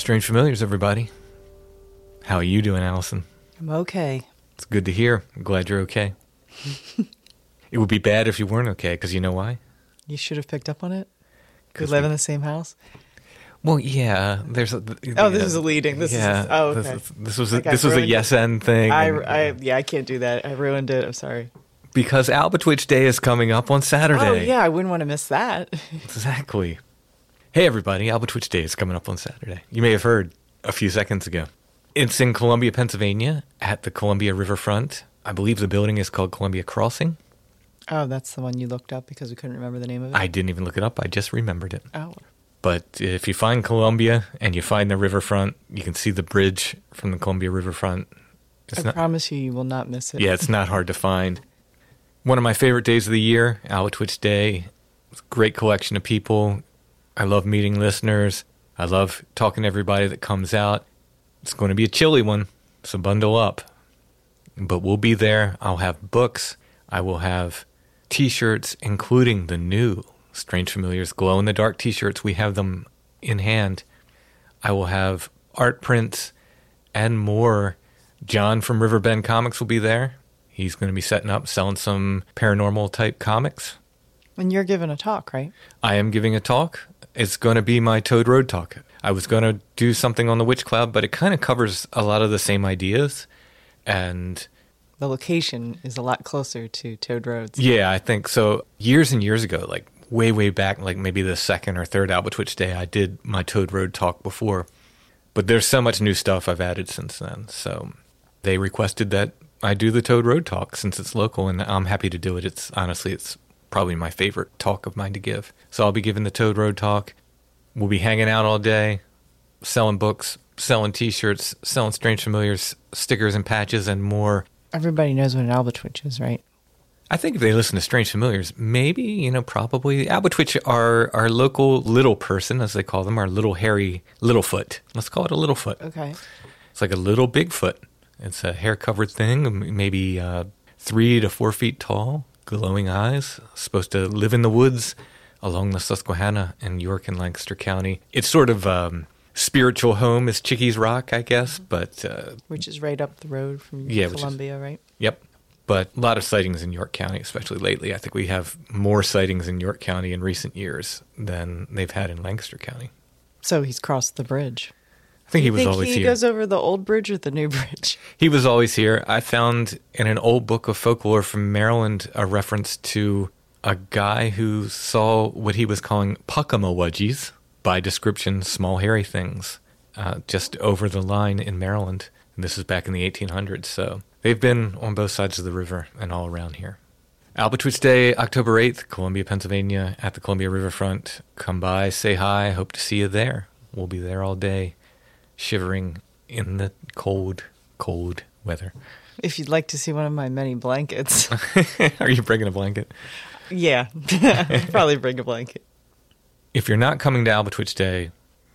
Strange Familiars, everybody. How are you doing, Allison? I'm okay. It's good to hear. I'm glad you're okay. it would be bad if you weren't okay, because you know why? You should have picked up on it. We live we- in the same house. Well, yeah. There's a. Oh, this is a leading. This yeah, is oh, okay. is- This, was a, this was a yes end thing. I, and- I yeah, I can't do that. I ruined it. I'm sorry. because Albatwitch Day is coming up on Saturday. Oh yeah, I wouldn't want to miss that. Exactly. Hey, everybody. Albatwitch Day is coming up on Saturday. You may have heard a few seconds ago. It's in Columbia, Pennsylvania, at the Columbia Riverfront. I believe the building is called Columbia Crossing. oh, that's the one you looked up because we couldn't remember the name of it. I didn't even look it up. I just remembered it. oh, But if you find Columbia and you find the riverfront, you can see the bridge from the Columbia Riverfront. It's I not, promise you, you will not miss it. yeah, it's not hard to find. One of my favorite days of the year, Albatwitch Day. Great collection of people. I love meeting listeners. I love talking to everybody that comes out. It's going to be a chilly one, so bundle up. But we'll be there. I'll have books. I will have t shirts, including the new Strange Familiars glow in the dark t shirts. We have them in hand. I will have art prints and more. John from Riverbend Comics will be there. He's going to be setting up, selling some paranormal type comics. And you're giving a talk, right? I am giving a talk. It's going to be my Toad Road talk. I was going to do something on the Witch Cloud, but it kind of covers a lot of the same ideas. And The location is a lot closer to Toad Roads. yeah, I think so. Years and years ago, like way, way back, like maybe the second or third Albatwitch Day, I did my Toad Road talk before. But there's so much new stuff I've added since then. So they requested that I do the Toad Road talk since it's local, and I'm happy to do it. It's honestly, it's probably my favorite talk of mine to give. So I'll be giving the Toad Road talk. We'll be hanging out all day, selling books, selling T-shirts, selling Strange Familiars stickers and patches, and more. Everybody knows what an albatwitch is, right? I think if they listen to Strange Familiars, maybe, you know, probably Albatwitch are our local little person, as they call them, our little hairy Littlefoot. Let's call it a Littlefoot. Okay. It's like a little Bigfoot. It's a hair covered thing, maybe uh, three to four feet tall, glowing eyes, supposed to live in the woods along the Susquehanna in York and Lancaster County. It's sort of um, spiritual home is Chickies Rock, I guess, but uh, Which is right up the road from Yeah, which is- Columbia, right? Yep. but a lot of sightings in York County, especially lately. I think we have more sightings in York County in recent years than they've had in Lancaster County. So he's crossed the bridge. I think he was think always he here. goes over the old bridge or the new bridge? He was always here. I found in an old book of folklore from Maryland a reference to a guy who saw what he was calling puckamawudgies, by description, small hairy things, uh, just over the line in Maryland. And this is back in the 1800s, so they've been on both sides of the river and all around here. Albatwitch Day, October 8th, Columbia, Pennsylvania, at the Columbia Riverfront. Come by, say hi. Hope to see you there. We'll be there all day, shivering in the cold, cold weather. If you'd like to see one of my many blankets, Are you bringing a blanket? yeah, probably bring a blanket. If you're not coming to Albatwitch Day,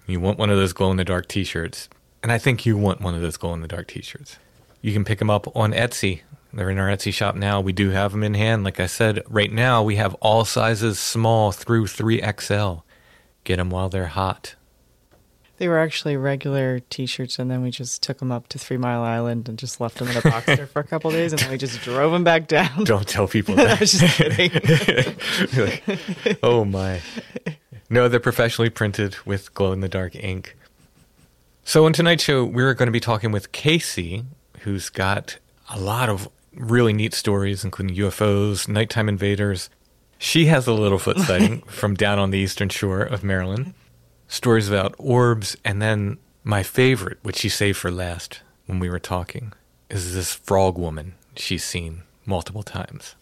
you want one of those glow in the dark t shirts. And I think you want one of those glow in the dark t shirts. You can pick them up on Etsy. They're in our Etsy shop now. We do have them in hand. Like I said, right now we have all sizes small through 3XL. Get them while they're hot. They were actually regular T-shirts, and then we just took them up to Three Mile Island and just left them in a box there for a couple days, and then we just drove them back down. Don't tell people I that. was just kidding. Like, oh my. No, they're professionally printed with glow in the dark ink. So, on tonight's show, we're going to be talking with Casey, who's got a lot of really neat stories, including UFOs, nighttime invaders. She has a Littlefoot sighting from down on the eastern shore of Maryland, stories about orbs, and then my favorite, which she saved for last when we were talking, is this frog woman she's seen multiple times.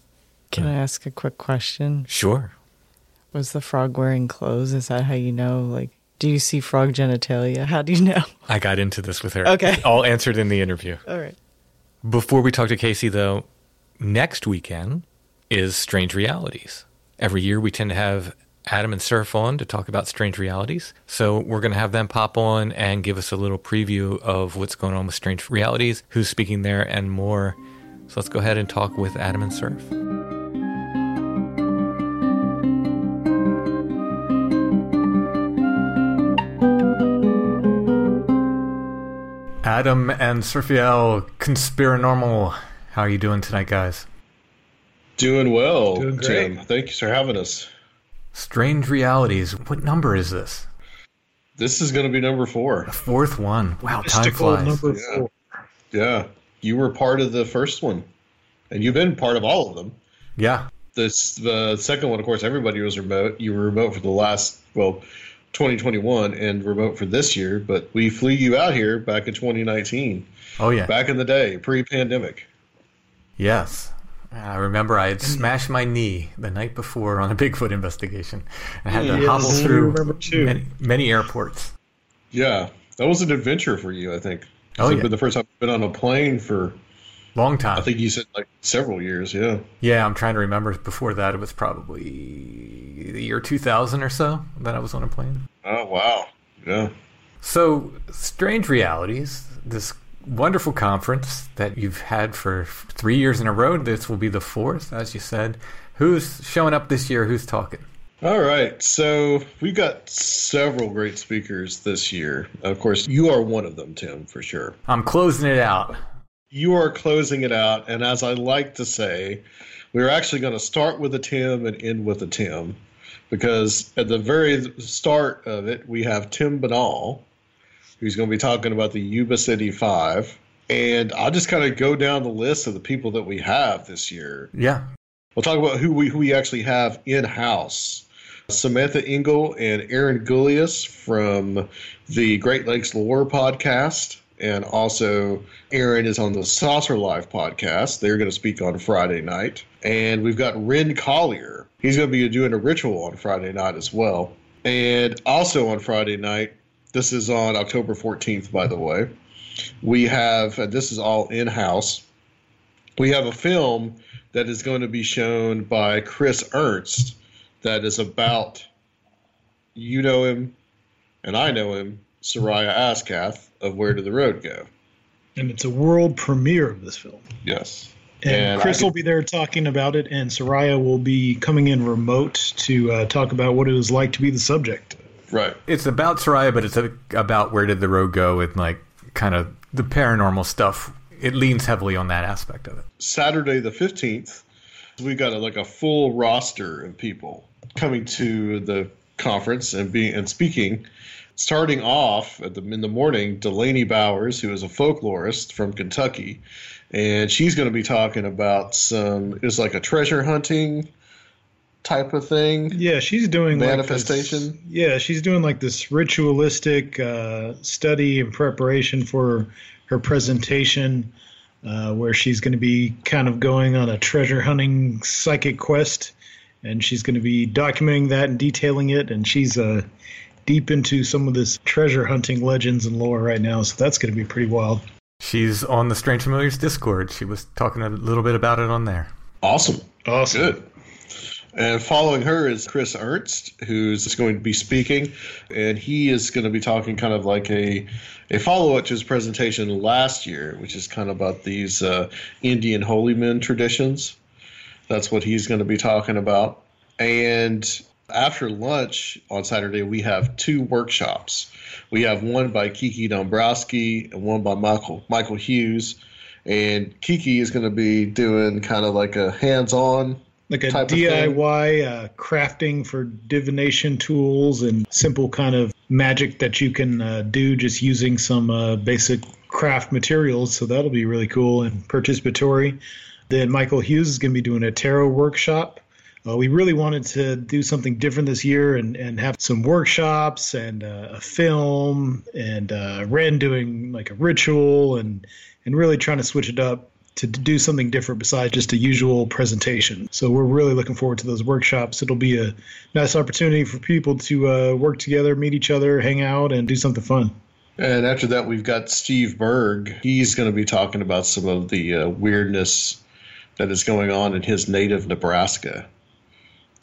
Can I ask a quick question? Sure. Was the frog wearing clothes? Is that how you know? Like, do you see frog genitalia? How do you know? I got into this with her. Okay. All answered in the interview. All right. Before we talk to Casey, though, next weekend is Strange Realities. Every year we tend to have Adam and Surf on to talk about strange realities. So we're going to have them pop on and give us a little preview of what's going on with Strange Realities, who's speaking there, and more. So let's go ahead and talk with Adam and Surf. Adam and Sir Fiel, Conspiranormal. How are you doing tonight, guys? Doing well, Doing great. Tim. Thank you for having us. Strange Realities. What number is this? This is going to be number four. The Fourth one. Wow, time flies. number Yeah. four. Yeah, you were part of the first one, and you've been part of all of them. Yeah. This the second one, of course, everybody was remote. You were remote for the last well, 2021, and remote for this year. But we flew you out here back in 2019, Oh yeah. back in the day, pre-pandemic. Yes. I remember I had smashed my knee the night before on a Bigfoot investigation. I had to Yes, hobble through many, many airports. Yeah, that was an adventure for you, I think. Oh, It's yeah. been the first time I've been on a plane for Long time. I think you said like several years. Yeah. yeah, I'm trying to remember. Before that, it was probably the year 2000 or so that I was on a plane. Oh wow. Yeah. So, Strange Realities, this wonderful conference that you've had for three years in a row. This will be the fourth, as you said. Who's showing up this year? Who's talking? All right. So we've got several great speakers this year. Of course, you are one of them, Tim, for sure. I'm closing it out. You are closing it out. And as I like to say, we're actually going to start with a Tim and end with a Tim. Because at the very start of it, we have Tim Binnall, who's going to be talking about the Yuba City Five. And I'll just kind of go down the list of the people that we have this year. Yeah. We'll talk about who we who we actually have in house. Samantha Engel and Aaron Gulyas from the Great Lakes Lore podcast. And also, Aaron is on the Saucer Life podcast. They're going to speak on Friday night. And we've got Ren Collier. He's going to be doing a ritual on Friday night as well. And also on Friday night, this is on October 14th, by the way, we have, and this is all in house, we have a film that is going to be shown by Chris Ernst that is about you know him and I know him, Seriah Azkath of Where Did the Road Go? And it's a world premiere of this film. Yes. And, And Chris I will be there talking about it, and Seriah will be coming in remote to uh, talk about what it was like to be the subject. Right. It's about Seriah, but it's a, about where did the road go and like kind of the paranormal stuff it leans heavily on that aspect of it. Saturday the 15th, we got a, like a full roster of people coming to the conference and being and speaking. Starting off at the, in the morning, Delaney Bowers, who is a folklorist from Kentucky, and she's going to be talking about some. It's like a treasure hunting type of thing. Yeah, she's doing manifestation. Like this, yeah, she's doing like this ritualistic uh, study and preparation for her presentation, uh, where she's going to be kind of going on a treasure hunting psychic quest, and she's going to be documenting that and detailing it. And she's uh, deep into some of this treasure hunting legends and lore right now, so that's going to be pretty wild. She's on the Strange Familiars Discord. She was talking a little bit about it on there. Awesome. Awesome. Good. And following her is Chris Ernst, who's going to be speaking, and he is going to be talking kind of like a a follow up to his presentation last year, which is kind of about these uh, Indian holy men traditions. That's what he's going to be talking about. And after lunch on Saturday, we have two workshops. We have one by Kiki Dombrowski and one by Michael Michael Hughes. And Kiki is going to be doing kind of like a hands on like a DIY uh, crafting for divination tools and simple kind of magic that you can uh, do just using some uh, basic craft materials. So that'll be really cool and participatory. Then Michael Hughes is going to be doing a tarot workshop. Uh, we really wanted to do something different this year and, and have some workshops and uh, a film and uh, Ren doing like a ritual and and really trying to switch it up to do something different besides just a usual presentation. So we're really looking forward to those workshops. It'll be a nice opportunity for people to uh, work together, meet each other, hang out, and do something fun. And after that, we've got Steve Berg. He's going to be talking about some of the uh, weirdness that is going on in his native Nebraska.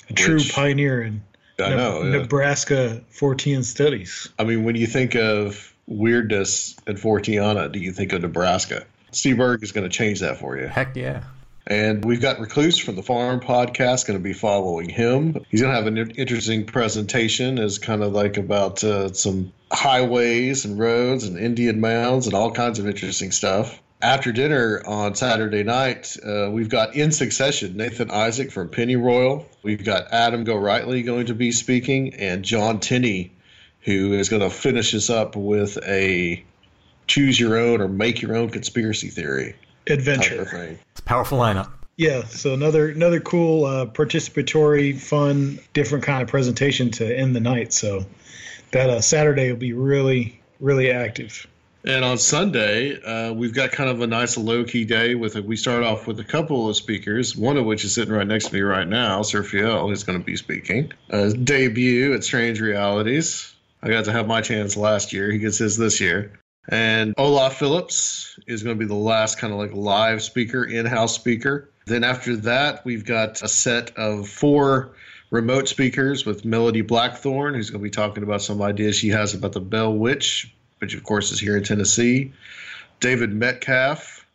A true which, pioneer in I know, ne- Nebraska Fortean studies. I mean, when you think of weirdness in Forteana, do you think of Nebraska? Steve Berg is going to change that for you. Heck yeah. And we've got Recluse from the Farm Podcast going to be following him. He's going to have an interesting presentation, as kind of like about uh, some highways and roads and Indian mounds and all kinds of interesting stuff. After dinner on Saturday night, uh, we've got in succession Nathan Isaac from Pennyroyal. We've got Adam Gorightly going to be speaking, and John Tinney, who is going to finish us up with a choose your own or make your own conspiracy theory adventure thing. It's a powerful lineup. Yeah, so another another cool uh, participatory, fun, different kind of presentation to end the night. So that uh, Saturday will be really really active. And on Sunday, uh, we've got kind of a nice low key day. With a, we start off with a couple of speakers, one of which is sitting right next to me right now, Sir Fiel, is going to be speaking. Uh, debut at Strange Realities. I got to have my chance last year. He gets his this year. And Olaf Phillips is going to be the last kind of like live speaker, in house speaker. Then after that, we've got a set of four remote speakers with Melody Blackthorne, who's going to be talking about some ideas she has about the Bell Witch, which of course is here in Tennessee. David Metcalf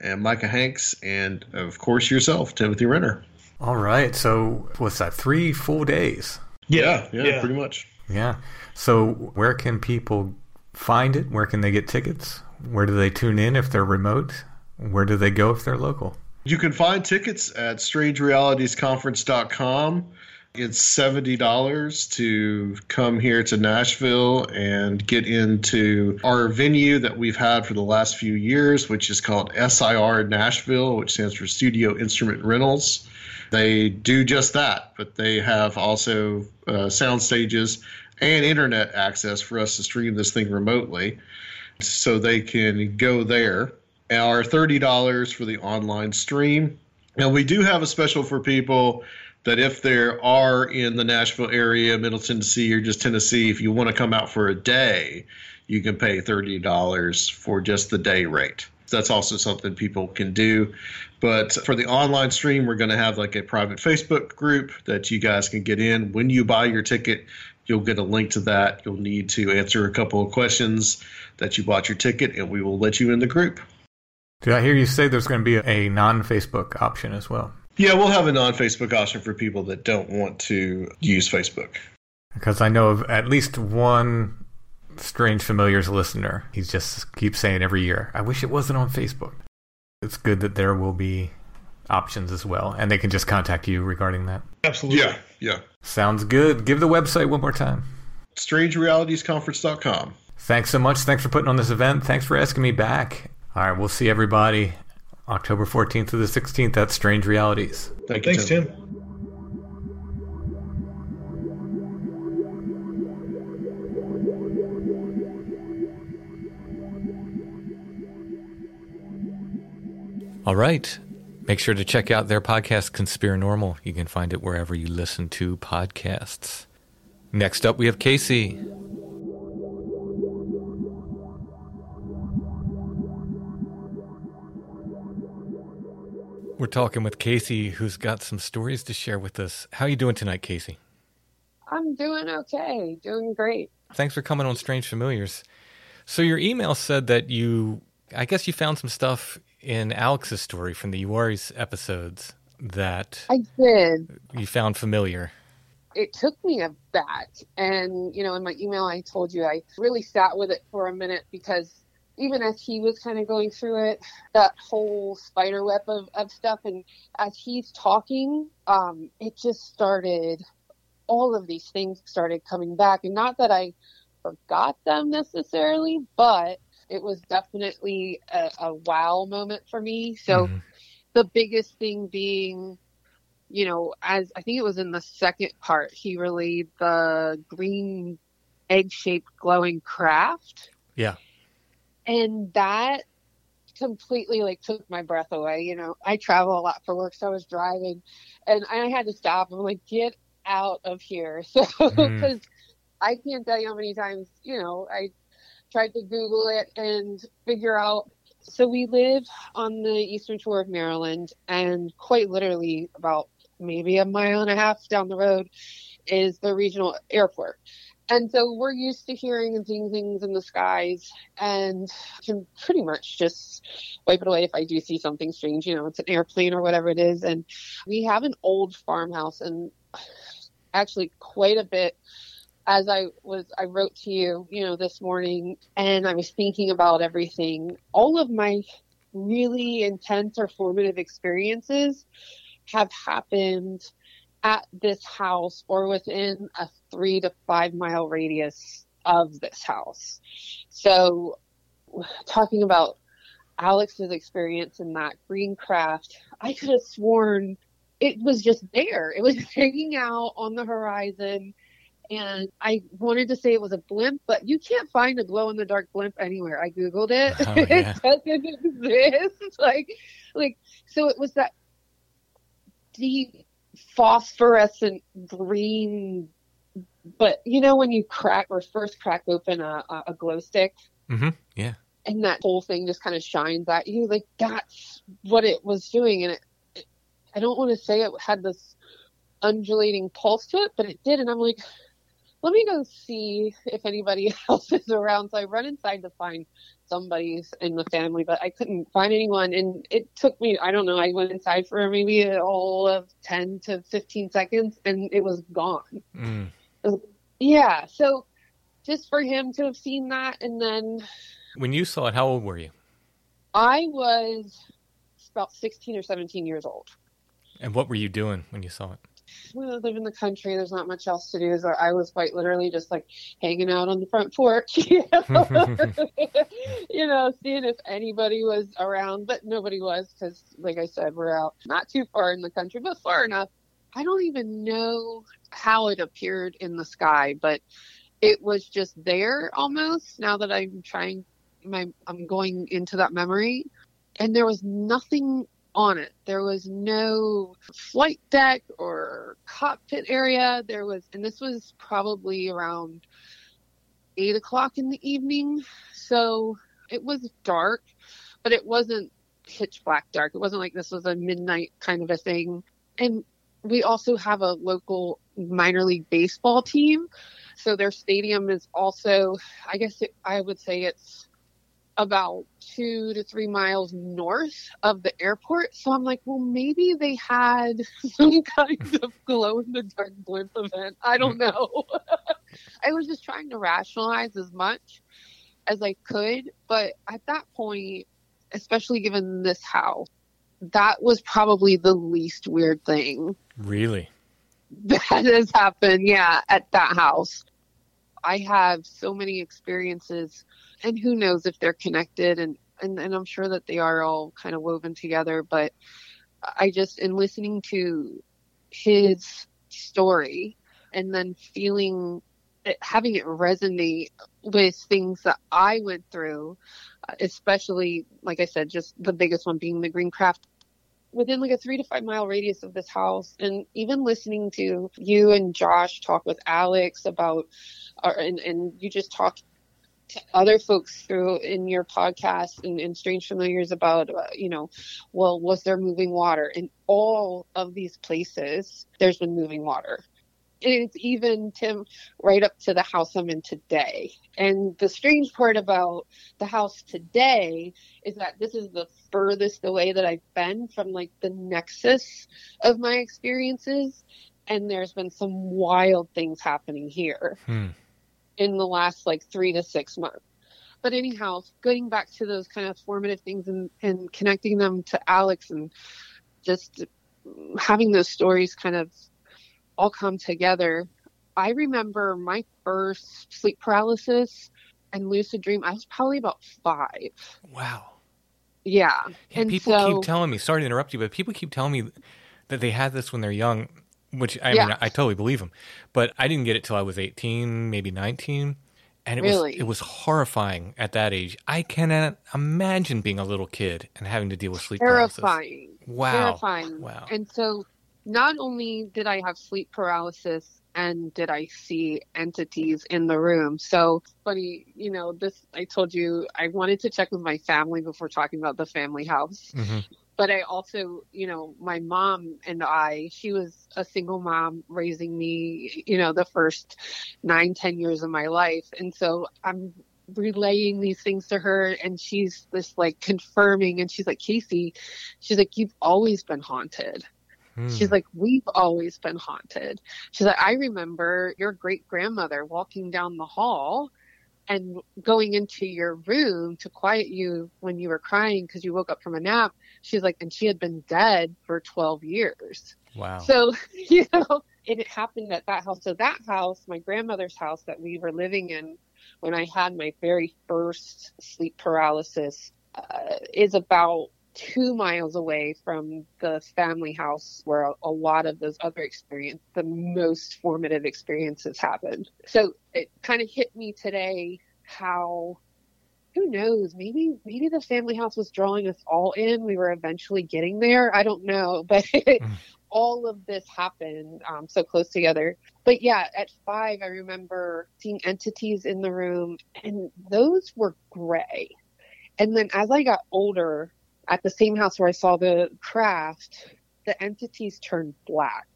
and Micah Hanks, and of course yourself, Timothy Renner. All right. So what's that? Three full days. Yeah, yeah, yeah, pretty much. Yeah. So where can people find it? Where can they get tickets? Where do they tune in if they're remote? Where do they go if they're local? You can find tickets at strangerealitiesconference.com. It's $70 to come here to Nashville and get into our venue that we've had for the last few years, which is called SIR Nashville, which stands for Studio Instrument Rentals. They do just that, but they have also uh, sound stages and internet access for us to stream this thing remotely. So they can go there. Our $30 for the online stream. And we do have a special for people that if they are in the Nashville area, Middle Tennessee, or just Tennessee, if you want to come out for a day, you can pay $30 for just the day rate. That's also something people can do. But for the online stream, we're going to have like a private Facebook group that you guys can get in. When you buy your ticket, You'll get a link to that. You'll need to answer a couple of questions that you bought your ticket, and we will let you in the group. Did I hear you say there's going to be a non Facebook option as well? Yeah, we'll have a non Facebook option for people that don't want to use Facebook. Because I know of at least one Strange Familiars listener. He just keeps saying every year, I wish it wasn't on Facebook. It's good that there will be options as well, and they can just contact you regarding that. Absolutely. Yeah, yeah. Sounds good. Give the website one more time. StrangeRealitiesConference.com. Thanks so much. Thanks for putting on this event. Thanks for asking me back. All right, we'll see everybody October 14th to the 16th at Strange Realities. Thank you, Thanks, Tim. All right. Make sure to check out their podcast, Conspiranormal. You can find it wherever you listen to podcasts. Next up, we have Casey. We're talking with Casey, who's got some stories to share with us. How are you doing tonight, Casey? I'm doing okay, doing great. Thanks for coming on Strange Familiars. So your email said that you, I guess you found some stuff in Alex's story from the Uwaris episodes that I did. you found familiar. It took me a bat, and you know, in my email, I told you I really sat with it for a minute because even as he was kind of going through it, that whole spider web of, of stuff, and as he's talking, um, it just started. All of these things started coming back, and not that I forgot them necessarily, but it was definitely a, a wow moment for me. So Mhm. the biggest thing being, you know, as I think it was in the second part, he relayed the green egg shaped glowing craft. Yeah. And that completely like took my breath away. You know, I travel a lot for work, so I was driving and I had to stop. I'm like, get out of here. So, because I can't tell you how many times, you know, I tried to Google it and figure out. So we live on the eastern shore of Maryland, and quite literally about maybe a mile and a half down the road is the regional airport. And so we're used to hearing and seeing things in the skies and can pretty much just wipe it away if I do see something strange. You know, it's an airplane or whatever it is. And we have an old farmhouse and actually quite a bit as I was, I wrote to you, you know, this morning and I was thinking about everything. All of my really intense or formative experiences have happened at this house or within a three to five mile radius of this house. So, talking about Alex's experience in that green craft, I could have sworn it was just there. It was hanging out on the horizon. And I wanted to say it was a blimp, but you can't find a glow in the dark blimp anywhere. I Googled it. Oh, yeah. it doesn't exist. Like, like, so it was that deep phosphorescent green but you know when you crack or first crack open a, a glow stick Mm-hmm. Yeah. and that whole thing just kind of shines at you like that's what it was doing and it, it i don't want to say it had this undulating pulse to it but it did and i'm like let me go see if anybody else is around so i run inside to find somebody's in the family but i couldn't find anyone and it took me i don't know i went inside for maybe all of 10 to 15 seconds and it was gone Mm. yeah so just for him to have seen that and then When you saw it, how old were you? I was about 16 or 17 years old. And what were you doing when you saw it? I live in the country. There's not much else to do. So I was quite literally just like hanging out on the front porch, you know, you know seeing if anybody was around, but nobody was because, like I said, we're out not too far in the country, but far enough. I don't even know how it appeared in the sky, but it was just there almost. Now that I'm trying, my I'm going into that memory, and there was nothing on it. There was no flight deck or cockpit area. There was, and this was probably around eight o'clock in the evening. So it was dark, but it wasn't pitch black dark. It wasn't like this was a midnight kind of a thing. And we also have a local minor league baseball team. So their stadium is also, I guess it, I would say it's about two to three miles north of the airport. So I'm like, well, maybe they had some kind of glow in the dark blimp event. I don't hmm. know. I was just trying to rationalize as much as I could. But at that point, especially given this house, that was probably the least weird thing Really? that has happened. Yeah, at that house. I have so many experiences, and who knows if they're connected, and, and, and I'm sure that they are all kind of woven together. But I just, in listening to his story and then feeling having it resonate with things that I went through, uh, especially, like I said, just the biggest one being the green craft within like a three to five mile radius of this house and even listening to you and josh talk with alex about or and, and you just talk other folks through in your podcast and, and strange familiars about uh, you know well was there moving water in all of these places there's been moving water and it's even Tim right up to the house I'm in today. And the strange part about the house today is that this is the furthest away that I've been from like the nexus of my experiences. And there's been some wild things happening here Hmm. In the last like three to six months. But anyhow, going back to those kind of formative things and, and connecting them to Alex and just having those stories kind of all come together. I remember my first sleep paralysis and lucid dream. I was probably about five. Wow. Yeah. Yeah, and people so, keep telling me, sorry to interrupt you, but people keep telling me that they had this when they're young, which I Yeah. mean, I totally believe them. But I didn't get it till I was 18, maybe 19. And it Really? was it was horrifying at that age. I cannot imagine being a little kid and having to deal with sleep paralysis. terrifying. Wow. Terrifying. Wow. And so not only did I have sleep paralysis and did I see entities in the room. So funny, you know, this I told you I wanted to check with my family before talking about the family house. Mhm. But I also, you know, my mom and I, she was a single mom raising me, you know, the first nine, ten years of my life. And so I'm relaying these things to her and she's this like confirming and she's like, Casey, she's like, you've always been haunted. Hmm. She's like, we've always been haunted. She's like, I remember your great grandmother walking down the hall and going into your room to quiet you when you were crying because you woke up from a nap. She's like, and she had been dead for 12 years. wow. So, you know, and it happened at that house. So that house, my grandmother's house that we were living in when I had my very first sleep paralysis, uh, is about two miles away from the family house where a, a lot of those other experience, the most formative experiences happened. So it kind of hit me today how who knows? Maybe maybe the family house was drawing us all in. We were eventually getting there. I don't know but all of this happened um, so close together. But yeah at five i remember seeing entities in the room and those were gray. And then as i got older at the same house where i saw the craft the entities turned black.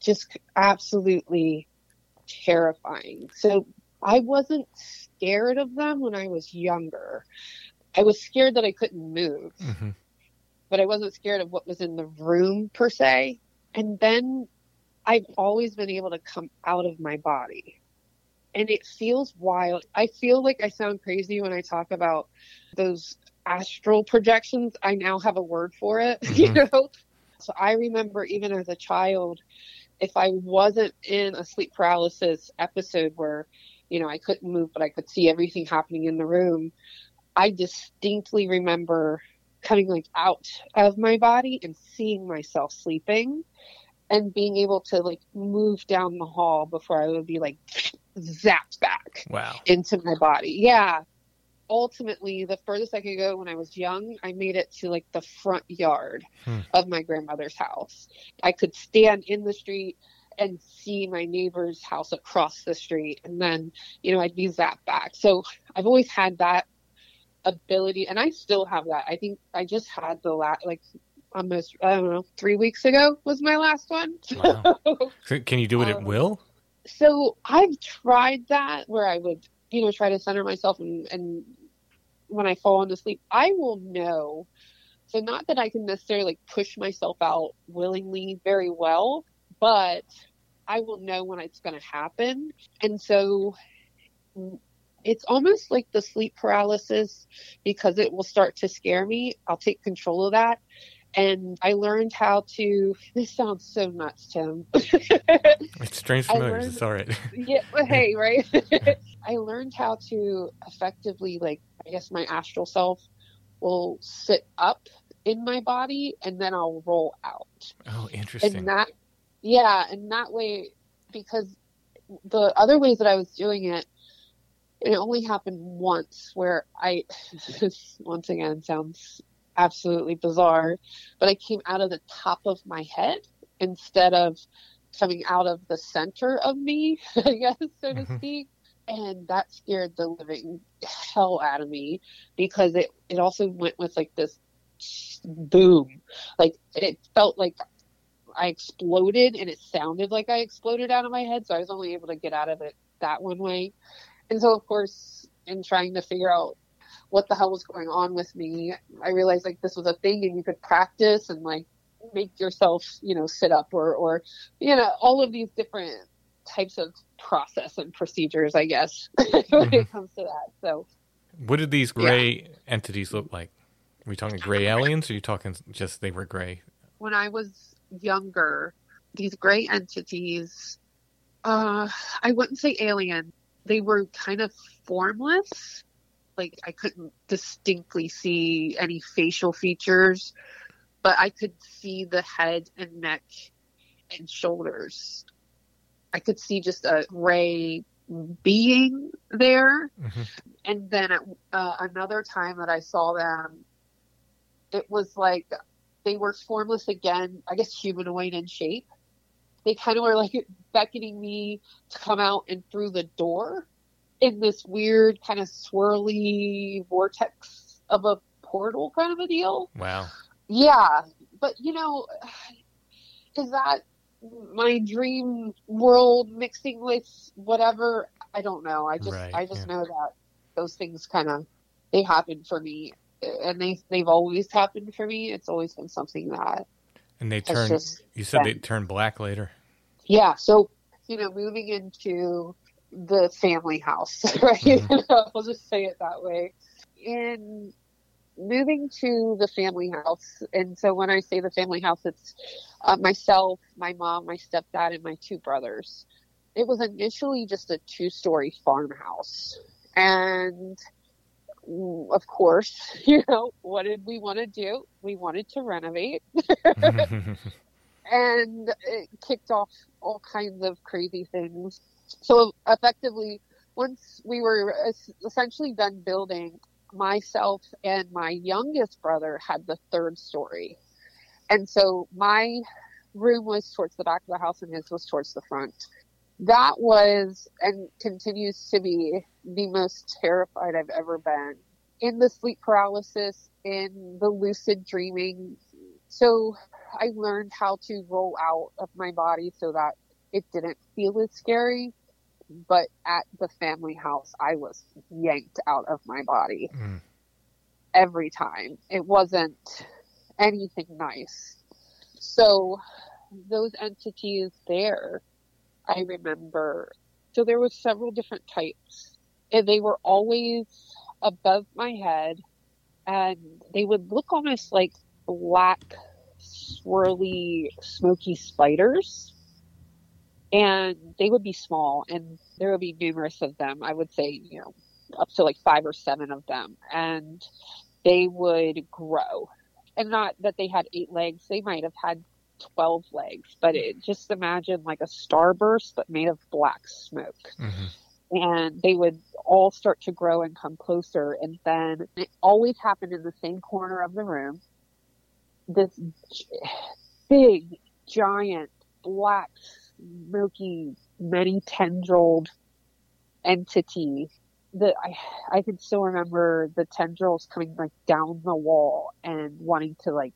Just absolutely terrifying. So i wasn't scared of them when i was younger i was scared that i couldn't move Mhm. but I wasn't scared of what was in the room per se. And then I've always been able to come out of my body. And it feels wild. I feel like I sound crazy when I talk about those astral projections. I now have a word for it, you know? So I remember even as a child, if I wasn't in a sleep paralysis episode where, you know, I couldn't move, but I could see everything happening in the room, I distinctly remember coming like out of my body and seeing myself sleeping and being able to like move down the hall before I would be like zapped back Wow. into my body. Yeah. Ultimately, the furthest I could go when I was young, I made it to like the front yard Hmm. of my grandmother's house. I could stand in the street and see my neighbor's house across the street, and then, you know, I'd be zapped back. So I've always had that ability, and I still have that. I think I just had the last, like, almost, I don't know, three weeks ago was my last one. Wow. So Can you do it at Um, will? so I've tried that where I would, you know, try to center myself and, and when I fall into sleep, I will know. So not that I can necessarily like push myself out willingly very well, but I will know when it's going to happen. And so it's almost like the sleep paralysis because it will start to scare me. I'll take control of that. And I learned how to. This sounds so nuts, Tim. it's strange familiar. Learned, it's all right. yeah, hey, right. I learned how to effectively, like, I guess my astral self will sit up in my body and then I'll roll out. Oh, interesting. And that, yeah, and that way, because the other ways that I was doing it, it only happened once where I, once again, sounds absolutely bizarre, but I came out of the top of my head instead of coming out of the center of me, I guess, so to mm-hmm. speak. And that scared the living hell out of me because it, it also went with like this boom. Like it felt like I exploded and it sounded like I exploded out of my head. So I was only able to get out of it that one way. And so, of course, in trying to figure out what the hell was going on with me, I realized like this was a thing and you could practice and like make yourself, you know, sit up or, or, you know, all of these different types of process and procedures, I guess, when mm-hmm. it comes to that. So, what did these gray yeah. entities look like? Are we talking gray aliens or are you talking just they were gray? When I was younger, these gray entities, uh, I wouldn't say alien, they were kind of formless. Like I couldn't distinctly see any facial features, but I could see the head and neck and shoulders. I could see just a gray being there. Mm-hmm. And then at, uh, another time that I saw them, it was like they were formless again, I guess humanoid in shape they kind of were like beckoning me to come out and through the door in this weird kind of swirly vortex of a portal kind of a deal. Wow. Yeah, but you know, is that my dream world mixing with whatever? I don't know. I just right, I just yeah. know that those things kind of they happen for me, and they they've always happened for me. It's always been something that. And they turn. You said they turn black later yeah, so you know, moving into the family house, right? Mm-hmm. I'll just say it that way. In moving to the family house, and so when I say the family house, it's uh, myself, my mom, my stepdad, and my two brothers. It was initially just a two-story farmhouse, and of course, you know, what did we want to do? We wanted to renovate. and it kicked off all kinds of crazy things. So effectively, once we were essentially done building, myself and my youngest brother had the third story. And so my room was towards the back of the house and his was towards the front. That was and continues to be the most terrified I've ever been in the sleep paralysis, in the lucid dreaming. So I learned how to roll out of my body so that it didn't feel as scary. But at the family house, I was yanked out of my body mm. every time. It wasn't anything nice. So those entities there, I remember. So there were several different types, and they were always above my head, and they would look almost like black swirly, smoky spiders. And they would be small, and there would be numerous of them. I would say, you know, up to like five or seven of them. And they would grow. And not that they had eight legs, they might have had 12 legs, but it, just imagine like a starburst, but made of black smoke. Mm-hmm and they would all start to grow and come closer. And then it always happened in the same corner of the room this big, giant, black, smoky, many tendrilled entity that I I can still remember the tendrils coming like down the wall and wanting to like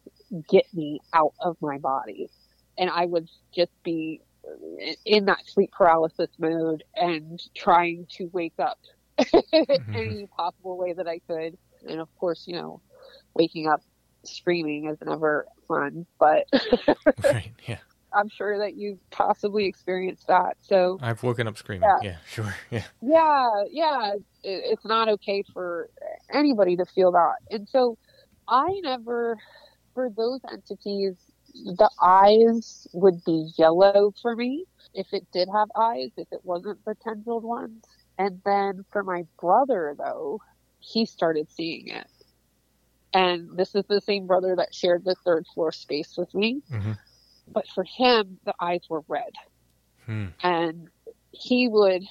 get me out of my body. And I would just be in that sleep paralysis mode and trying to wake up mm-hmm. any possible way that I could. And of course, you know, waking up screaming is never fun, but right, yeah. I'm sure that you've possibly experienced that. So I've woken up screaming. Yeah. Yeah, sure. Yeah. yeah, yeah, it, it's not okay for anybody to feel that. And so I never, for those entities, the eyes would be yellow for me if it did have eyes, if it wasn't the tendrilled ones. And then for my brother, though, he started seeing it. And this is the same brother that shared the third floor space with me. Mhm. But for him, the eyes were red Hmm. and he would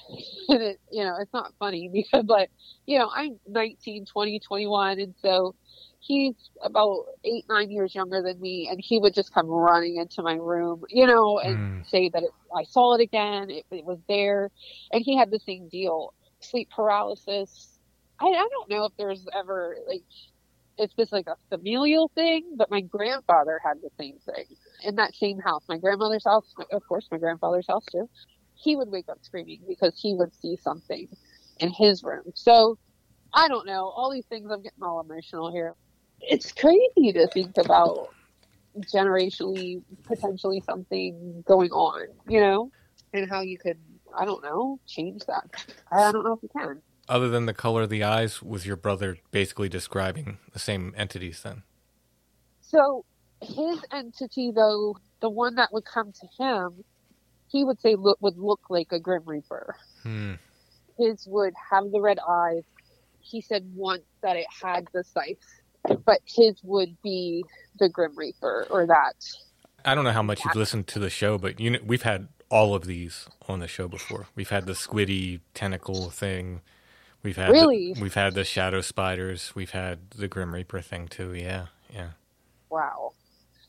it, you know it's not funny because but you know i'm 19 20 21 and so he's about eight nine years younger than me and he would just come running into my room you know and Mm. say that it, i saw it again it, it was there and he had the same deal sleep paralysis. I, I don't know if there's ever like it's this like a familial thing but my grandfather had the same thing. In that same house my grandmother's house of course my grandfather's house too he would wake up screaming because he would see something in his room. So I don't know. All these things, I'm getting all emotional here. It's crazy to think about generationally, potentially something going on, you know, and how you could, I don't know, change that. I don't know if you can. Other than the color of the eyes, was your brother basically describing the same entities then? So his entity, though, the one that would come to him, he would say look would look like a Grim Reaper. Hmm. his would have the red eyes. He said once that it had the scythe, but his would be the Grim Reaper or that. I don't know how much you've listened to the show, but you know we've had all of these on the show before. We've had the squiddy tentacle thing. We've had the- Really? we've had the shadow spiders. We've had the Grim Reaper thing too. Yeah, yeah. Wow,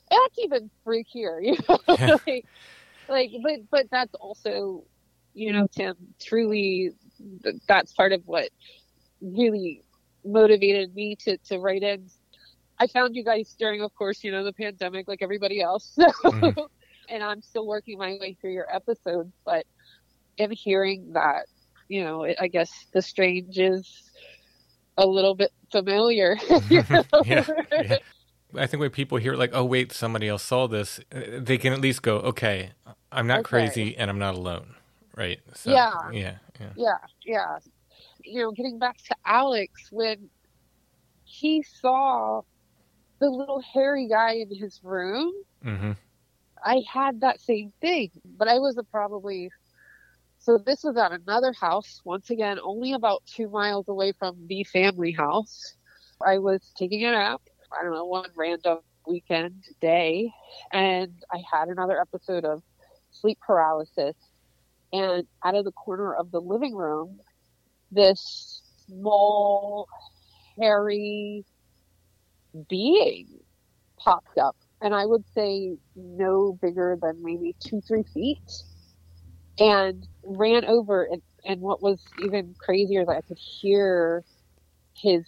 that's even freakier. You know, Yeah. like, like, but but that's also, you know, Tim. Truly, that's part of what really motivated me to to write in. I found you guys during, of course, you know, the pandemic, like everybody else. So, Mhm. and I'm still working my way through your episodes, but in hearing that, you know, it, I guess the strange is a little bit familiar. you know? Yeah, yeah. I think when people hear like, "Oh wait, somebody else saw this," uh, they can at least go, "Okay, I'm not Okay. crazy and I'm not alone." Right? So, Yeah. yeah, yeah. yeah, yeah. You know, getting back to Alex, when he saw the little hairy guy in his room, Mm-hmm. I had that same thing, but I was a probably. So this was at another house, once again, only about two miles away from the family house. I was taking a nap, I don't know, one random weekend day, and I had another episode of sleep paralysis. And out of the corner of the living room, this small, hairy being popped up and I would say no bigger than maybe two, three feet, and ran over. And, and what was even crazier is I could hear his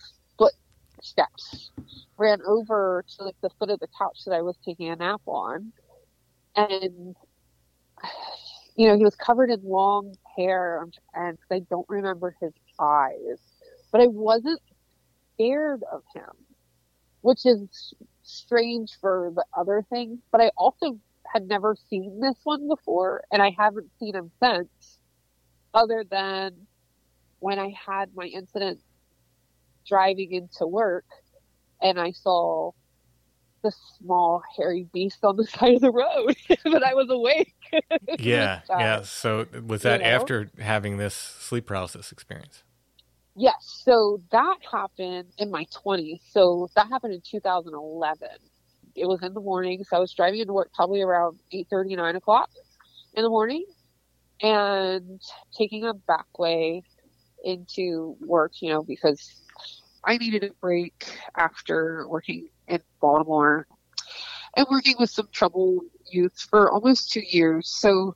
footsteps. Ran over to like the foot of the couch that I was taking a nap on, and you know he was covered in long hair, um, and I don't remember his eyes, but I wasn't scared of him, which is strange for the other things, but I also had never seen this one before, and I haven't seen him since, other than when I had my incident driving into work, and I saw the small hairy beast on the side of the road, but I was awake. Yeah, yeah. So was that you know? after having this sleep paralysis experience? Yes, so that happened in my 20s. So that happened in 2011. It was in the morning, so I was driving into work probably around 8:30, 9 o'clock in the morning, and taking a back way into work. You know, because I needed a break after working in Baltimore and working with some troubled youth for almost two years. So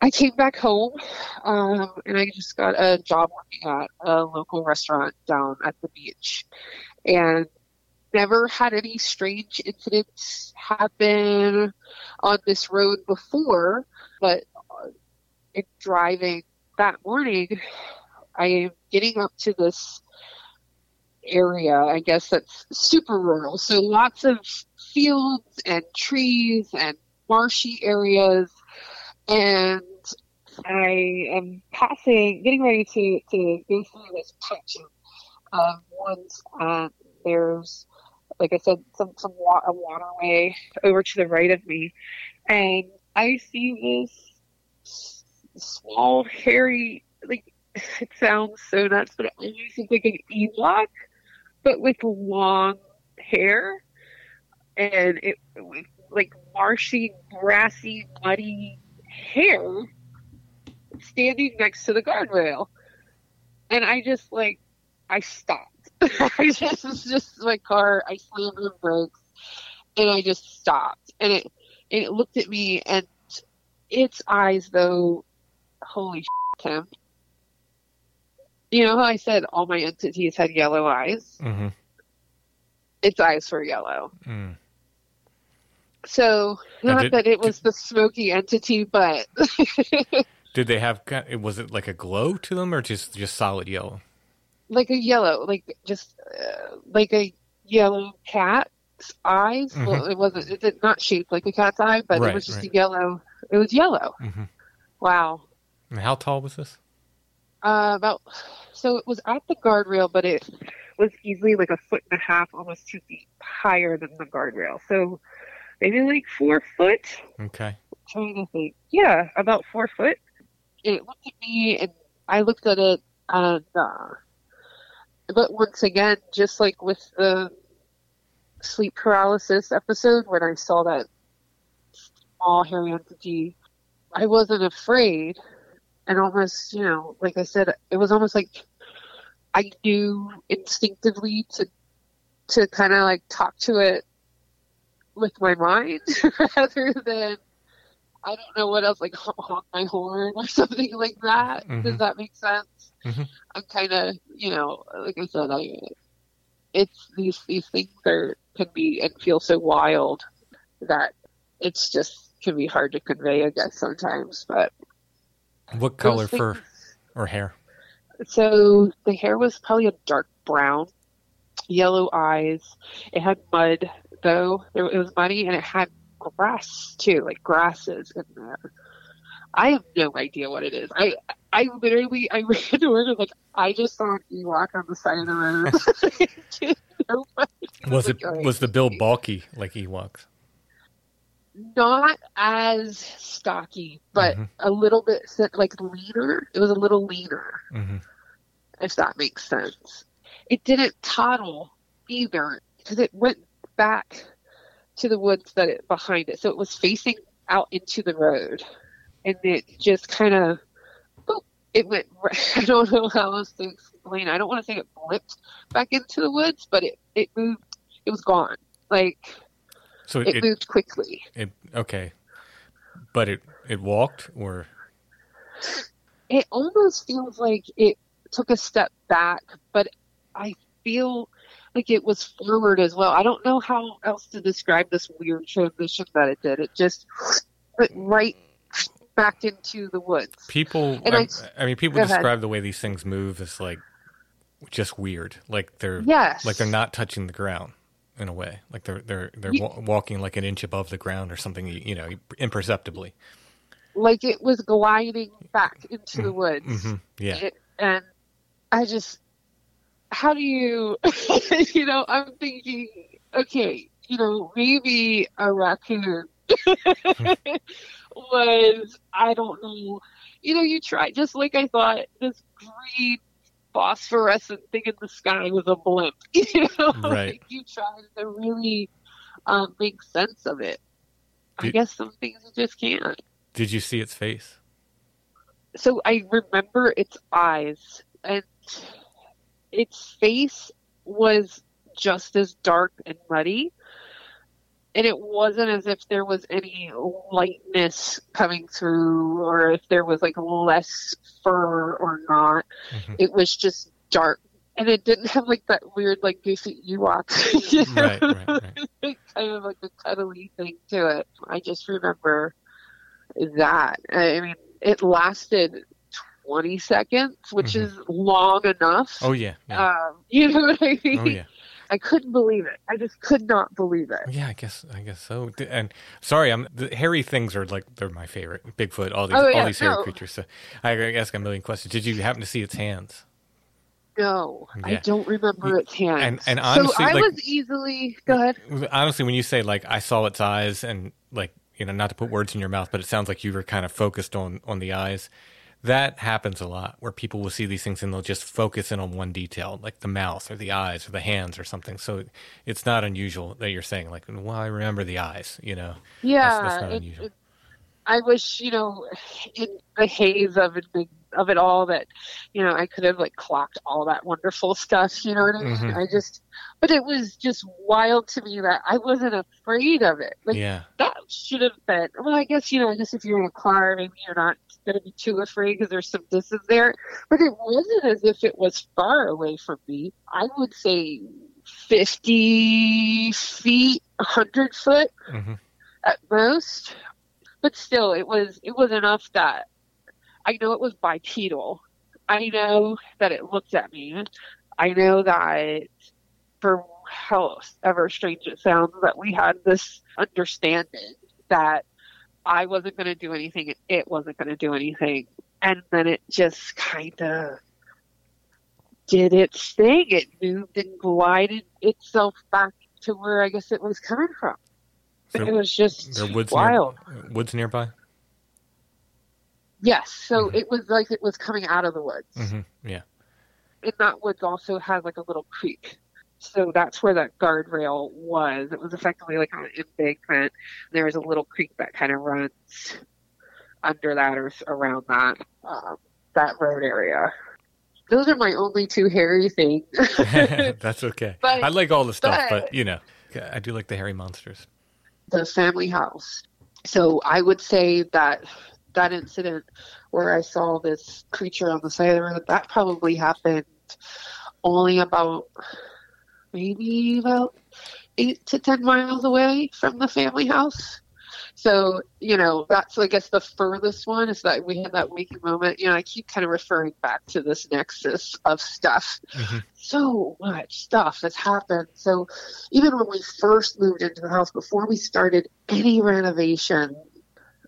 I came back home um, and I just got a job working at a local restaurant down at the beach and never had any strange incidents happen on this road before. But in driving that morning, I am getting up to this area, I guess that's super rural. So lots of fields and trees and marshy areas, and I am passing, getting ready to to go through this patch of, woods. There's, like I said, some some wa- a waterway over to the right of me, and I see this small, hairy, like it sounds so nuts, but it almost looks like an Ewok, but with long hair, and it with like marshy, grassy, muddy hair, standing next to the guardrail, and I just like I stopped. I just it's just my car. I slammed the brakes, and I just stopped, and it and it looked at me, and its eyes though, holy shit, Tim. You know how I said all my entities had yellow eyes? Mm-hmm. Its eyes were yellow. Mm. So not did- that it was the smoky entity, but Did they have? Was it like a glow to them, or just just solid yellow? like a yellow, like just uh, like a yellow cat's eyes. Well, it wasn't. It did not shaped like a cat's eye, but Mm-hmm. Right, it was just right. a yellow. It was yellow. Mm-hmm. Wow. And how tall was this? Uh, about so it was at the guardrail, but it was easily like a foot and a half, almost two feet higher than the guardrail. So maybe like four foot. Okay. trying to think. Yeah, about four foot. It looked at me, and I looked at it, and uh, but once again, just like with the sleep paralysis episode, when I saw that small hairy entity, I wasn't afraid, and almost, you know, like I said, it was almost like I knew instinctively to to kind of like talk to it with my mind rather than I don't know what else, like honk my horn or something like that. Does Mhm. that make sense? Mhm. I'm kind of, you know, like I said, I it's these these things are can be and feel so wild that it's just can be hard to convey, I guess sometimes. But What color things- fur or hair? so the hair was probably a dark brown, yellow eyes. It had mud though. It, it was muddy and it had grass too, like grasses in there. I have no idea what it is. I I literally I ran to work and like I just saw an Ewok on the side of the road. Didn't know what Was it was the bill bulky like Ewoks? Not as stocky, but Mhm. a little bit like leaner. It was a little leaner. Mm-hmm. if that makes sense. It didn't toddle either because it went back to the woods that it behind it. So it was facing out into the road, and it just kind of it went. I don't know how else to explain. I don't want to say it blipped back into the woods, but it it moved. It was gone. Like So it, it, moved quickly. it okay, but it it walked or it almost feels like it took a step back, but I feel like it was forward as well. I don't know how else to describe this weird transition that it did. It just went right back into the woods. people? I, I- I mean, people go ahead. describe the way these things move as like just weird, like they're Yes. like they're not touching the ground in a way, like they're they're they're wa- walking like an inch above the ground or something, you know, imperceptibly. Like it was gliding back into the woods. hmm Yeah. It- and I just, how do you, you know, I'm thinking, okay, you know, maybe a raccoon was, I don't know, you know, you try, just like I thought this green phosphorescent thing in the sky was a blimp, you know, Right. like you try to really um, make sense of it. I guess some things you just can't Did you see its face? so I remember its eyes and its face was just as dark and muddy. And it wasn't as if there was any lightness coming through or if there was like less fur or not. Mhm. It was just dark. And it didn't have like that weird like goofy Ewok. you know? Right, right, right. kind of like a cuddly thing to it. I just remember that. I mean, it lasted 20 seconds, which Mhm. is long enough. Oh yeah. yeah. Um, you know what I mean? oh yeah. I couldn't believe it. I just could not believe it. Yeah, I guess I guess so. And sorry, I'm the hairy things are like they're my favorite. Bigfoot, all these Oh, yeah, all these hairy no. creatures. So I ask a million questions. Did you happen to see its hands? No, I don't remember its hands. And- and honestly, so I like- was easily go ahead. Honestly, when you say like I saw its eyes and like you know not to put words in your mouth, but it sounds like you were kind of focused on on the eyes. That happens a lot where people will see these things and they'll just focus in on one detail, like the mouth or the eyes or the hands or something. So it's not unusual that you're saying like, well, I remember the eyes. You know, Yeah, that's, that's not it- unusual. it- I wish you know, in the haze of it, of it all, that you know, I could have like clocked all that wonderful stuff. You know what I mean? Mhm. I just, but it was just wild to me that I wasn't afraid of it. Like yeah. that should have been. Well, I guess you know, I guess if you're in a car, maybe you're not going to be too afraid because there's some distance there. But it wasn't as if it was far away from me. I would say fifty feet, hundred foot hmm at most. But still, it was it was enough that I know it was bipedal. I know that it looked at me. I know that for however strange it sounds, that we had this understanding that I wasn't going to do anything, it wasn't going to do anything, and then it just kind of did its thing. It moved and glided itself back to where I guess it was coming from. So it was just There woods wild. Near, woods nearby. Yes, so it was like it was coming out of the woods. hmm Yeah. And that woods also has like a little creek. So that's where that guardrail was. It was effectively like an embankment. There was a little creek that kind of runs under that or around that um, that road area. Those are my only two hairy things. That's okay. But- I like all the stuff, but, but- you know, I do like the hairy monsters. The family house. So I would say that that incident where I saw this creature on the side of the road, that probably happened only about maybe about eight to ten miles away from the family house. So, you know, that's I guess the furthest one is that we had that waking moment. You know, I keep kind of referring back to this nexus of stuff. Mhm. So much stuff has happened. So even when we first moved into the house, before we started any renovation,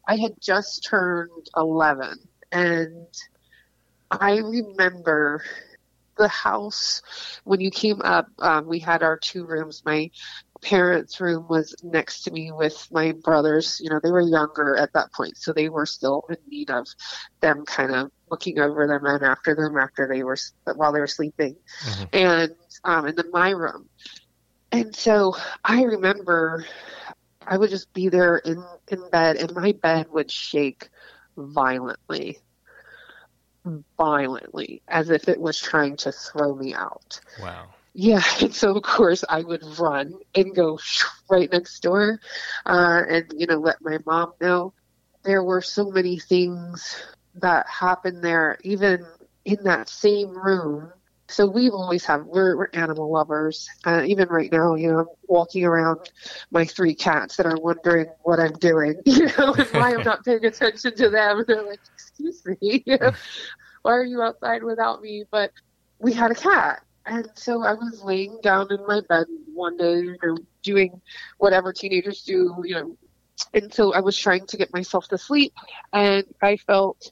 I had just turned 11. And I remember the house when you came up, um, we had our two rooms. My parents' room was next to me with my brothers. You know, they were younger at that point, so they were still in need of them kind of looking over them and after them after they were while they were sleeping, Mhm. and um, and then my room. And so I remember I would just be there in in bed, and my bed would shake violently, violently, as if it was trying to throw me out. Wow. Yeah, and so of course I would run and go right next door, uh, and you know let my mom know. There were so many things that happened there, even in that same room. So we've always have we're, we're animal lovers. Uh, even right now, you know, I'm walking around my three cats that are wondering what I'm doing, you know, and why I'm not paying attention to them. And they're like, "Excuse me, why are you outside without me?" But we had a cat. And so I was laying down in my bed one day, you know, doing whatever teenagers do, you know. And so I was trying to get myself to sleep, and I felt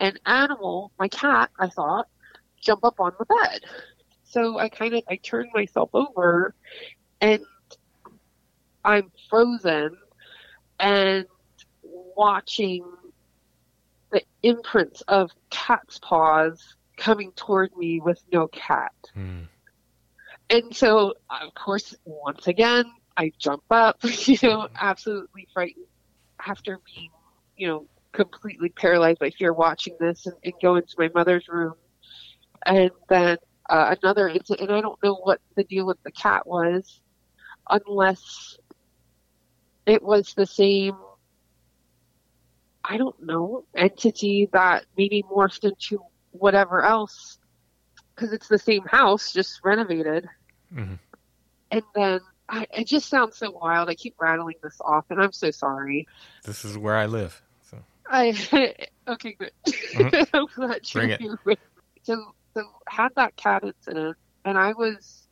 an animal, my cat, I thought, jump up on the bed. So I kind of I turned myself over, and I'm frozen, and watching the imprints of cat's paws coming toward me with no cat. Hmm. And so, of course, once again, I jump up, you know, absolutely frightened after being, you know, completely paralyzed by fear watching this and, and go into my mother's room. And then uh, another incident, and I don't know what the deal with the cat was, unless it was the same, I don't know, entity that maybe morphed into whatever else because it's the same house, just renovated. Mhm. And then I, it just sounds so wild. I keep rattling this off, and I'm so sorry. This is where I live. So I okay, good. Mhm. I'm glad Bring it. here with me. So, so had that cat incident, and I was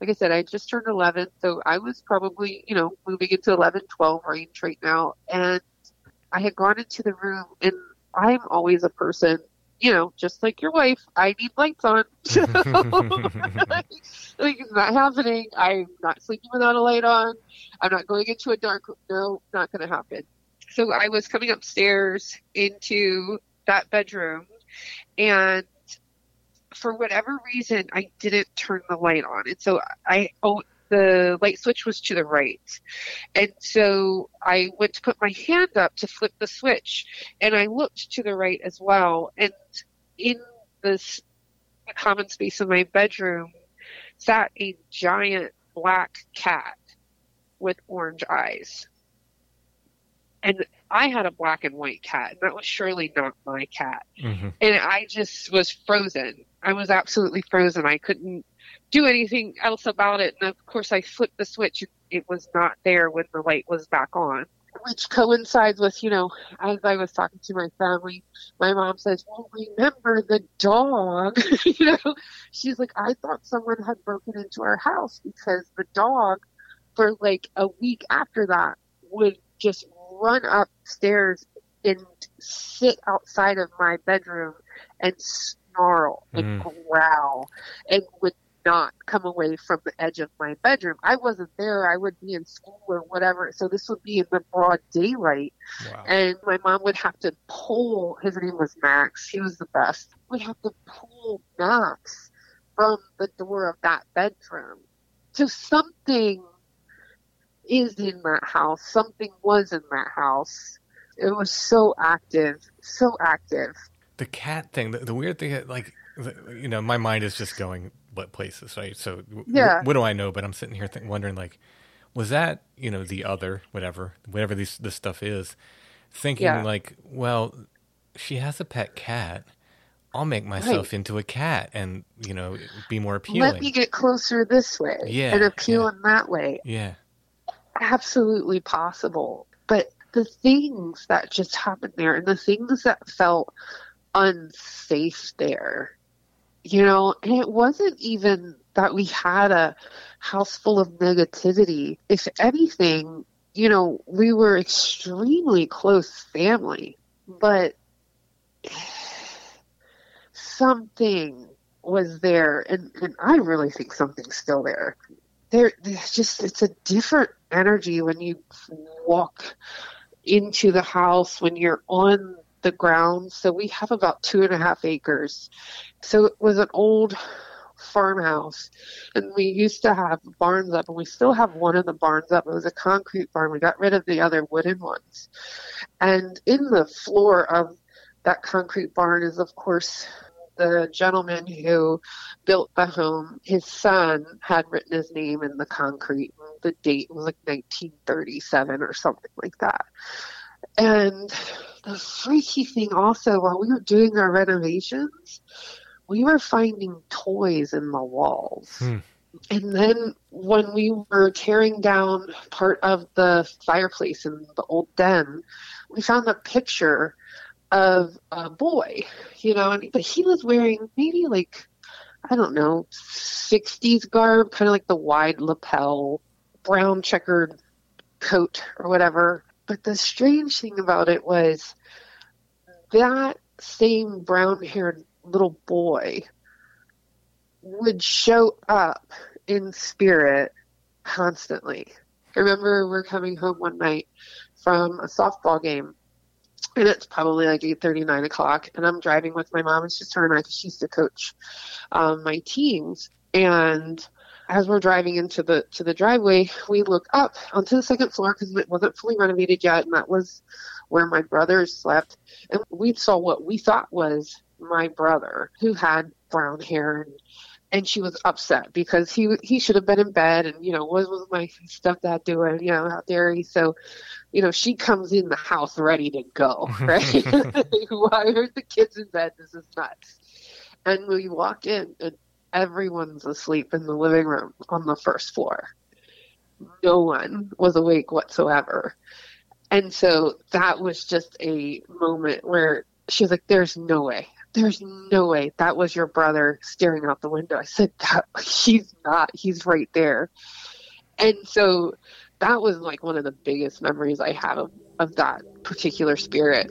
like I said, I just turned 11, so I was probably, you know, moving into 11, 12 range right now. And I had gone into the room, and I'm always a person, you know, just like your wife, I need lights on. like, like, it's not happening. I'm not sleeping without a light on. I'm not going into a dark room. No, not going to happen. So I was coming upstairs into that bedroom, and for whatever reason, I didn't turn the light on. And so I, oh, the light switch was to the right. And so I went to put my hand up to flip the switch and I looked to the right as well. And in this common space of my bedroom sat a giant black cat with orange eyes. And I had a black and white cat, and that was surely not my cat. Mm-hmm. And I just was frozen. I was absolutely frozen. I couldn't do anything else about it. And of course, I flipped the switch. It was not there when the light was back on, which coincides with, you know, as I was talking to my family, my mom says, Well, remember the dog? you know, she's like, I thought someone had broken into our house because the dog, for like a week after that, would just run upstairs and sit outside of my bedroom and snarl and mm. growl and would not come away from the edge of my bedroom. I wasn't there. I would be in school or whatever. So this would be in the broad daylight. And my mom would have to pull, his name was Max. He was the best. Would have to pull Max from the door of that bedroom. So something is in that house. Something was in that house. It was so active, so active. The cat thing, the, the weird thing, like, you know, my mind is just going what places, right? So, w- Yeah. what do I know? But I'm sitting here think, wondering, like, was that, you know, the other, whatever, whatever this, this stuff is, thinking, Yeah. like, well, she has a pet cat. I'll make myself Right. into a cat and, you know, be more appealing. Let me get closer this way Yeah, and appeal in that way. yeah. absolutely possible. But the things that just happened there and the things that felt unsafe there, you know, and it wasn't even that we had a house full of negativity. If anything, you know, we were extremely close family, but something was there and, and I really think something's still there there there's just it's a different energy when you walk into the house when you're on the ground so we have about two and a half acres. So it was an old farmhouse and we used to have barns up and we still have one of the barns up. It was a concrete barn. We got rid of the other wooden ones. And in the floor of that concrete barn is of course the gentleman who built the home, his son had written his name in the concrete. The date was like 1937 or something like that. And the freaky thing also, while we were doing our renovations, we were finding toys in the walls. Hmm. And then when we were tearing down part of the fireplace in the old den, we found a picture of a boy, you know, and, but he was wearing maybe like, I don't know, 60s garb, kind of like the wide lapel, brown checkered coat or whatever. But the strange thing about it was that same brown haired little boy would show up in spirit constantly. I remember we're coming home one night from a softball game and it's probably like eight thirty, nine o'clock, and I'm driving with my mom. It's just her and I because she's the coach um, my teams. And as we're driving into the to the driveway, we look up onto the second floor because it wasn't fully renovated yet, and that was where my brothers slept. And we saw what we thought was my brother, who had brown hair and and she was upset because he he should have been in bed and you know what was my stepdad doing you know out there so you know she comes in the house ready to go right? Why are the kids in bed? This is nuts. And we walk in and everyone's asleep in the living room on the first floor no one was awake whatsoever and so that was just a moment where she was like there's no way there's no way that was your brother staring out the window. I said, that, he's not. He's right there. And so that was like one of the biggest memories I have of, of that particular spirit.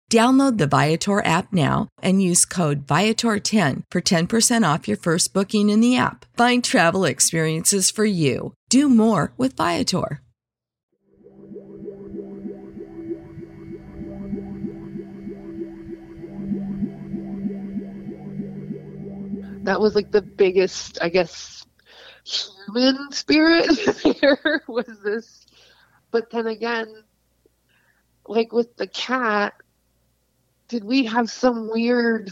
Download the Viator app now and use code Viator10 for 10% off your first booking in the app. Find travel experiences for you. Do more with Viator. That was like the biggest, I guess, human spirit here was this. But then again, like with the cat, did we have some weird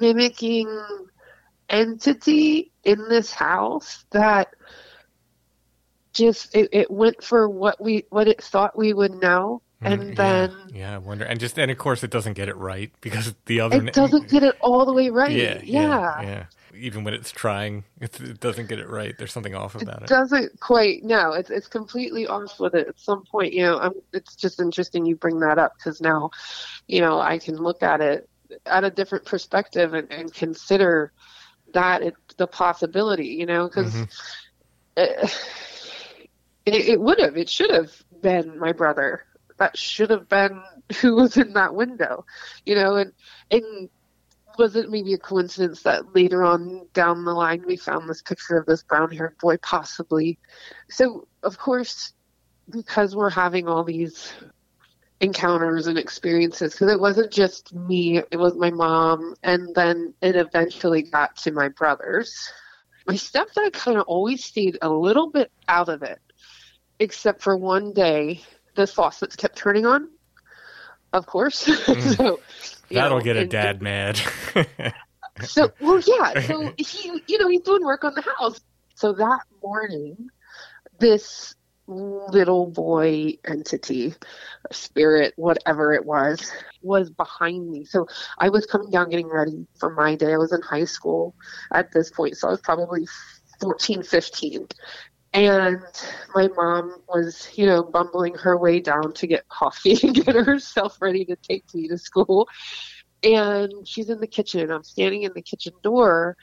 mimicking entity in this house that just it, it went for what we what it thought we would know and Mm, then yeah, yeah, I wonder. And just and of course it doesn't get it right because the other it doesn't get it all the way right yeah, yeah, yeah, yeah. Even when it's trying, it's, it doesn't get it right. There's something off about it it. doesn't quite no it's it's completely off with it at some point you know I'm, it's just interesting you bring that up because now you know i can look at it at a different perspective and, and consider that it, the possibility you know because Mm-hmm. it, it, it would have it should have been my brother that should have been who was in that window you know and and was it maybe a coincidence that later on down the line we found this picture of this brown haired boy possibly. So of course because we're having all these encounters and experiences because it wasn't just me it was my mom and then it eventually got to my brothers. My stepdad kind of always stayed a little bit out of it except for one day the faucets kept turning on. Of course. Mm. So you That'll know, get a and- dad mad. so well yeah so he you know he's doing work on the house. So that morning this little boy entity spirit whatever it was was behind me. So i was coming down getting ready for my day. I was in high school at this point so i was probably 14 15 and my mom was you know bumbling her way down to get coffee and get herself ready to take me to school and she's in the kitchen. I'm standing in the kitchen door,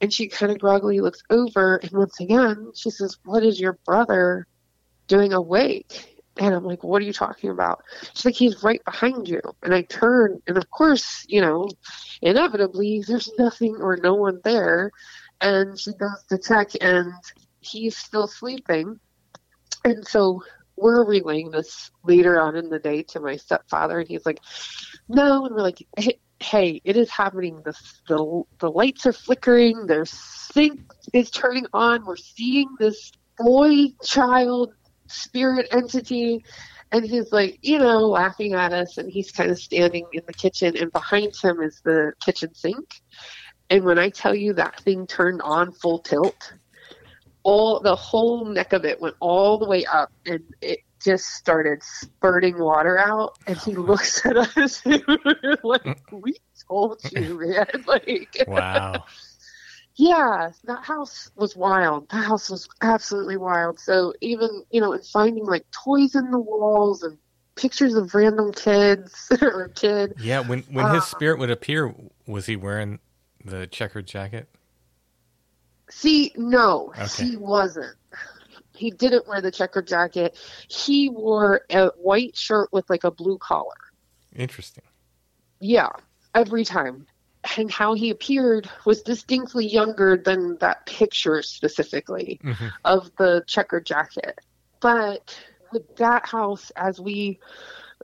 and she kind of groggily looks over, and once again, she says, What is your brother doing awake? And I'm like, What are you talking about? She's like, He's right behind you. And I turn, and of course, you know, inevitably, there's nothing or no one there. And she goes to check, and he's still sleeping. And so we're relaying this later on in the day to my stepfather, and he's like, no, and we're like, hey, it is happening. The, the the lights are flickering. Their sink is turning on. We're seeing this boy child spirit entity, and he's like, you know, laughing at us, and he's kind of standing in the kitchen, and behind him is the kitchen sink. And when I tell you that thing turned on full tilt, all the whole neck of it went all the way up, and it just started spurting water out. And he looks at us and we're like, "We told you, man!" Like, wow. yeah, that house was wild. The house was absolutely wild. So even you know, and finding like toys in the walls and pictures of random kids or kid. Yeah, when when his Uh, spirit would appear, was he wearing the checkered jacket? See, no, Okay. he wasn't. He didn't wear the checkered jacket. He wore a white shirt with like a blue collar. Interesting. Yeah, every time. and how he appeared was distinctly younger than that picture specifically Mhm. of the checkered jacket. But with that house, as we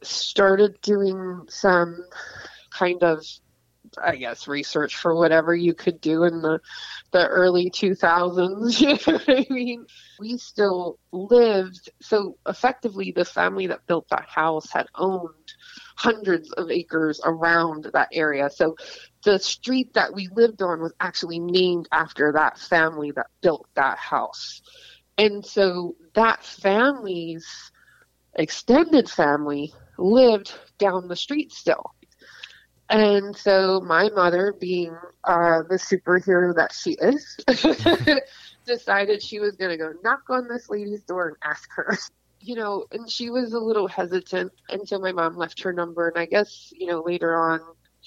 started doing some kind of I guess research for whatever you could do in the the early 2000s. You know what I mean? We still lived. So effectively, the family that built that house had owned hundreds of acres around that area. So the street that we lived on was actually named after that family that built that house. And so that family's extended family lived down the street still. And so my mother, being uh, the superhero that she is, decided she was going to go knock on this lady's door and ask her. You know, and she was a little hesitant until my mom left her number. And I guess, you know, later on,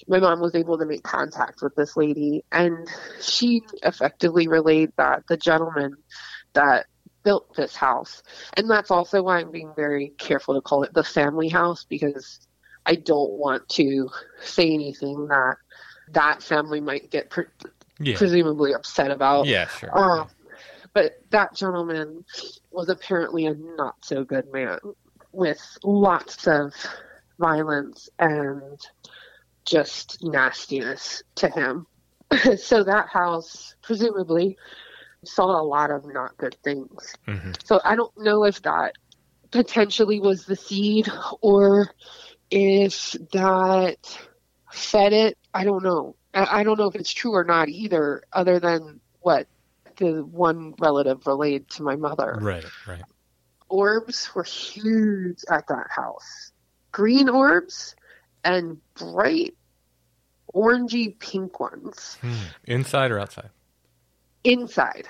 my mom was able to make contact with this lady. And she effectively relayed that the gentleman that built this house, and that's also why I'm being very careful to call it the family house because I don't want to say anything that that family might get pre- Yeah. presumably upset about. Yeah, sure. Um, but that gentleman was apparently a not so good man with lots of violence and just nastiness to him. so that house presumably saw a lot of not good things. hmm So I don't know if that potentially was the seed or if that fed it. I don't know. I, I don't know if it's true or not either, other than what the one relative relayed to my mother. Right, right. Orbs were huge at that house. Green orbs and bright orangey pink ones Hmm. Inside or outside? inside.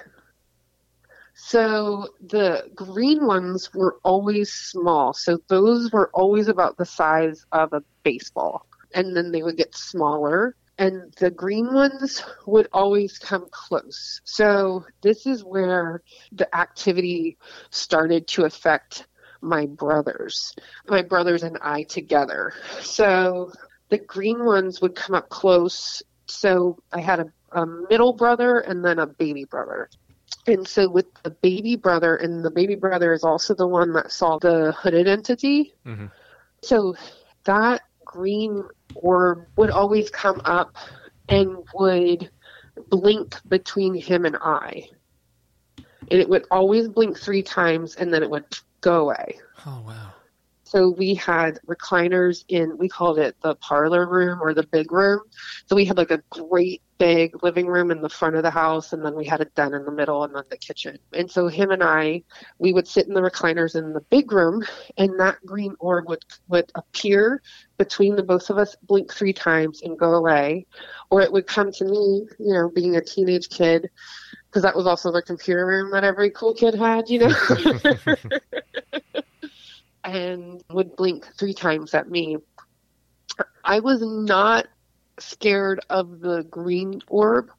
So the green ones were always small. So those were always about the size of a baseball. And then they would get smaller. And the green ones would always come close. So this is where the activity started to affect my brothers, my brothers and I together. So the green ones would come up close. So I had a, a middle brother and then a baby brother. And so with the baby brother, and the baby brother is also the one that saw the hooded entity. hmm So that green orb would always come up and would blink between him and I. And it would always blink three times and then it would go away. Oh, wow. So we had recliners in, we called it the parlor room or the big room. So we had like a great big living room in the front of the house, and then we had a den in the middle, and then the kitchen. And so him and I, we would sit in the recliners in the big room, and that green orb would would appear between the both of us, blink three times, and go away, or it would come to me, you know, being a teenage kid, because that was also the computer room that every cool kid had, you know. and would blink three times at me. I was not scared of the green orb,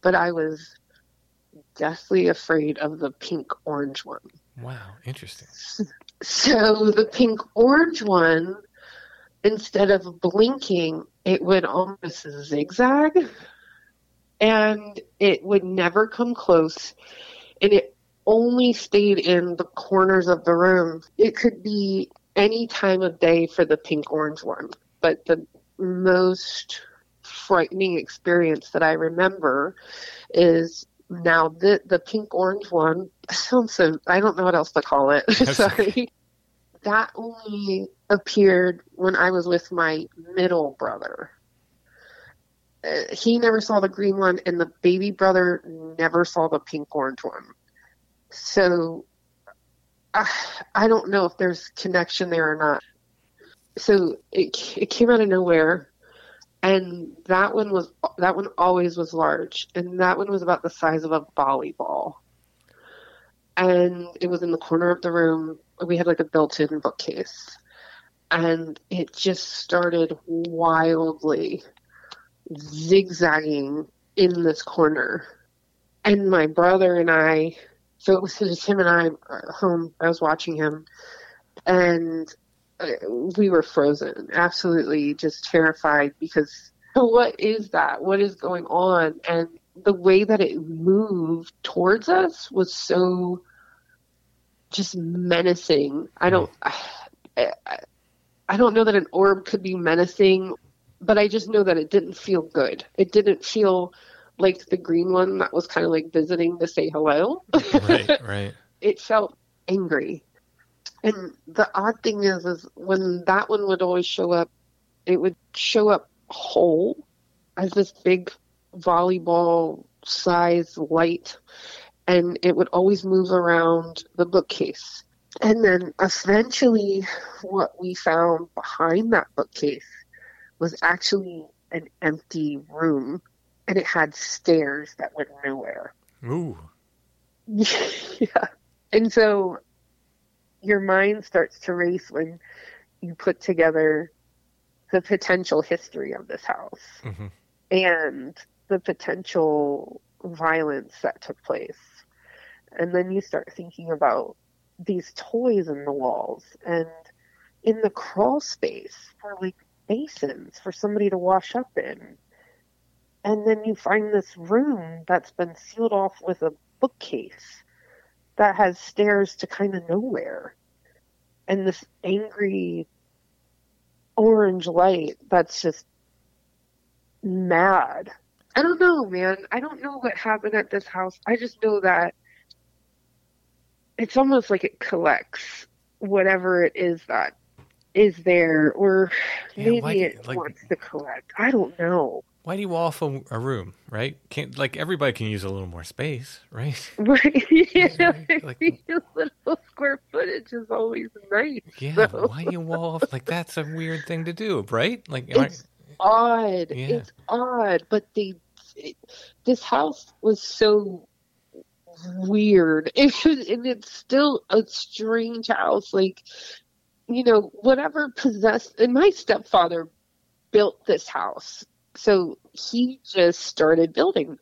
but I was deathly afraid of the pink orange one. Wow, interesting. So the pink orange one, instead of blinking, it would almost zigzag and it would never come close. And it only stayed in the corners of the room. It could be any time of day for the pink orange one. But the most frightening experience that I remember is now the the pink orange one sounds so I don't know what else to call it. Sorry. That only appeared when I was with my middle brother. Uh, he never saw the green one, and the baby brother never saw the pink orange one. So I, I don't know if there's connection there or not. So it it came out of nowhere, and that one was that one always was large, and that one was about the size of a volleyball. And it was in the corner of the room. We had like a built-in bookcase, and it just started wildly zigzagging in this corner. And my brother and I, so it was just him and I uh, home. I was watching him, and uh, we were frozen, absolutely just terrified because what is that? What is going on? And the way that it moved towards us was so just menacing. I don't, I, I, I don't know that an orb could be menacing, but I just know that it didn't feel good. It didn't feel like the green one that was kind of like visiting to say hello. right, right. it felt angry. And the odd thing is, is when that one would always show up, it would show up whole as this big volleyball size light, and it would always move around the bookcase. And then eventually, what we found behind that bookcase was actually an empty room, and it had stairs that went nowhere. Ooh. yeah. And so your mind starts to race when you put together the potential history of this house hmm and the potential violence that took place. And then you start thinking about these toys in the walls and in the crawl space for like basins for somebody to wash up in. And then you find this room that's been sealed off with a bookcase that has stairs to kind of nowhere. And this angry orange light that's just mad. I don't know, man. I don't know what happened at this house. I just know that it's almost like it collects whatever it is that is there, or Yeah, maybe it like- wants to collect. I don't know. Why do you wall off a, a room, right? Can't like everybody can use a little more space, right? Right? yeah, like- a little square footage is always nice. Yeah, so- but why do you wall off? Like that's a weird thing to do, right? Like, It's odd. Yeah. It's odd, but they it, this house was so weird. It was, and it's still a strange house. Like you know, whatever possessed. And my stepfather built this house, so he just started building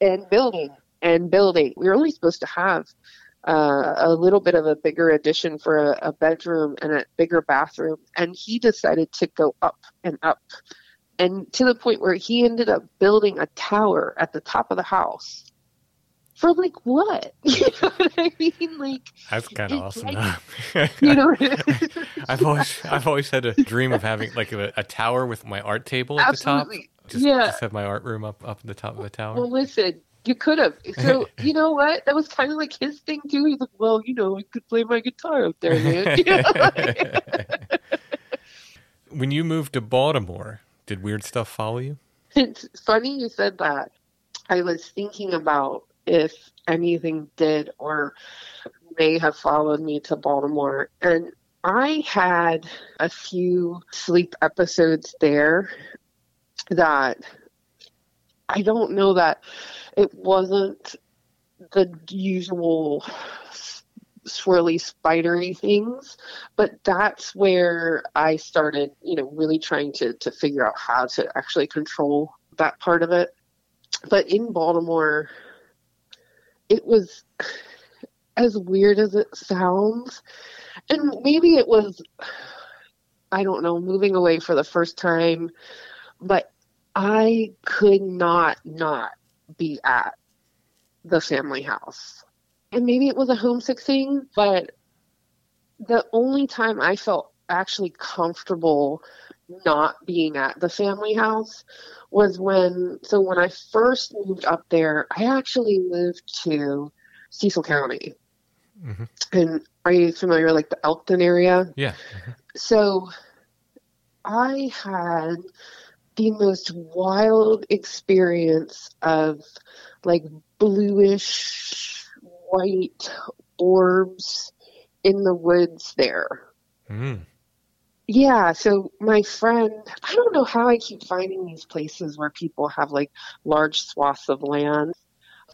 and building and building. We were only supposed to have uh, a little bit of a bigger addition for a, a bedroom and a bigger bathroom, and he decided to go up and up, and to the point where he ended up building a tower at the top of the house. For like what? You know what I mean? Like that's kind of awesome. like- you know. I've always I've always had a dream of having like a, a tower with my art table at Absolutely. the top. Just, Yeah. just have my art room up up at the top of the tower. Well, listen, you could have. So you know what? That was kind of like his thing too. He's like, well, you know, I could play my guitar up there, man. You know? when you moved to Baltimore, did weird stuff follow you? it's funny you said that. I was thinking about if anything did or may have followed me to Baltimore, and I had a few sleep episodes there that I don't know that it wasn't the usual swirly spidery things but that's where i started you know really trying to to figure out how to actually control that part of it. But in baltimore it was as weird as it sounds. And maybe it was i don't know moving away for the first time but i could not not be at the family house. And maybe it was a homesick thing but the only time i felt actually comfortable not being at the family house was when so when i first moved up there i actually moved to cecil county hmm and are you familiar like the elkton area Yeah. so I had the most wild experience of like bluish white orbs in the woods there. Mm. Yeah, so my friend, I don't know how I keep finding these places where people have like large swaths of land.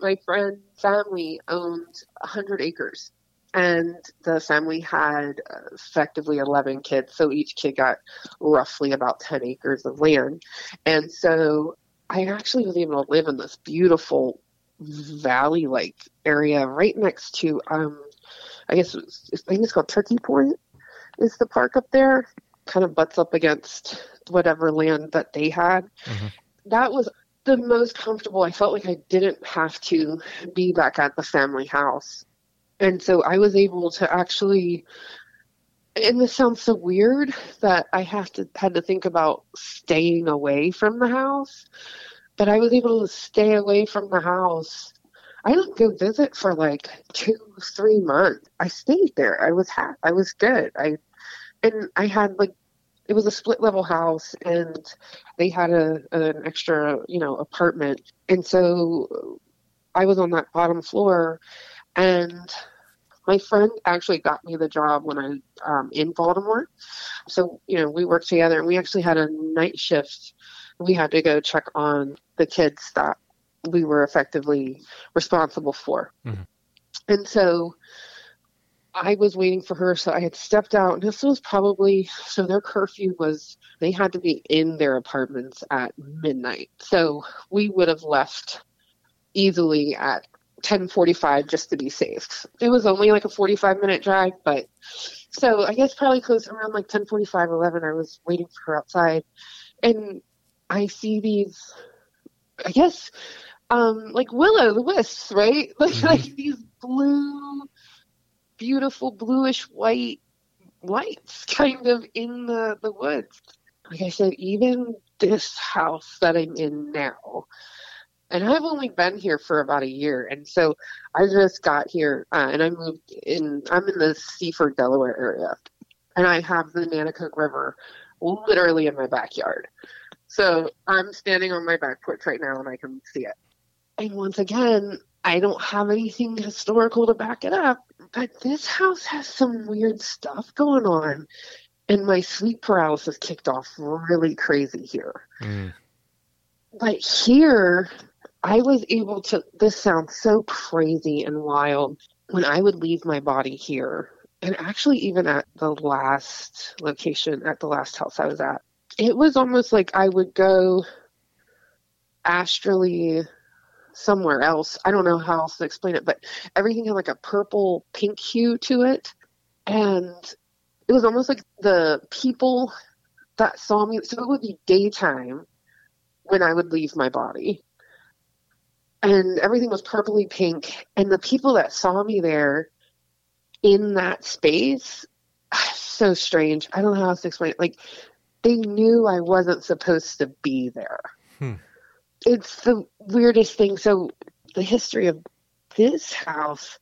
My friend's family owned 100 acres, and the family had uh, effectively 11 kids, so each kid got roughly about 10 acres of land. And so I actually was able to live in this beautiful valley like area right next to, um, I guess was, I think it's called Turkey Point, is the park up there kind of butts up against whatever land that they had. Mhm. That was the most comfortable. I felt like I didn't have to be back at the family house. And so I was able to actually and this sounds so weird that I have to had to think about staying away from the house, but I was able to stay away from the house. I didn't go visit for like two, three months. I stayed there. I was ha- I was good. I and I had like it was a split level house and they had a an extra you know apartment and so I was on that bottom floor and my friend actually got me the job when I um, in Baltimore. So you know we worked together, and we actually had a night shift. We had to go check on the kids that we were effectively responsible for, Mhm. and so I was waiting for her. So I had stepped out, and this was probably so their curfew was they had to be in their apartments at midnight. So we would have left easily at 10:45 just to be safe. It was only like a 45 minute drive, but so I guess probably close around like 10:45 11 I was waiting for her outside and I see these I guess um like will-o'-the-wisps, right? Like like these blue beautiful bluish white lights kind of in the the woods. Like I said even this house that I'm in now and I've only been here for about a year, and so I just got here, uh, and I moved in. I'm in the Seaford, Delaware area, and I have the Nanticoke River literally in my backyard. So I'm standing on my back porch right now, and I can see it. And once again, I don't have anything historical to back it up, but this house has some weird stuff going on, and my sleep paralysis kicked off really crazy here. Mm. But here, I was able to. This sounds so crazy and wild. When I would leave my body here, and actually, even at the last location, at the last house I was at, it was almost like I would go astrally somewhere else. I don't know how else to explain it, but everything had like a purple pink hue to it. And it was almost like the people that saw me, so it would be daytime when I would leave my body. And everything was purpley pink. And the people that saw me there in that space, so strange. I don't know how else to explain it. Like, they knew I wasn't supposed to be there. Hmm. It's the weirdest thing. So, the history of this house.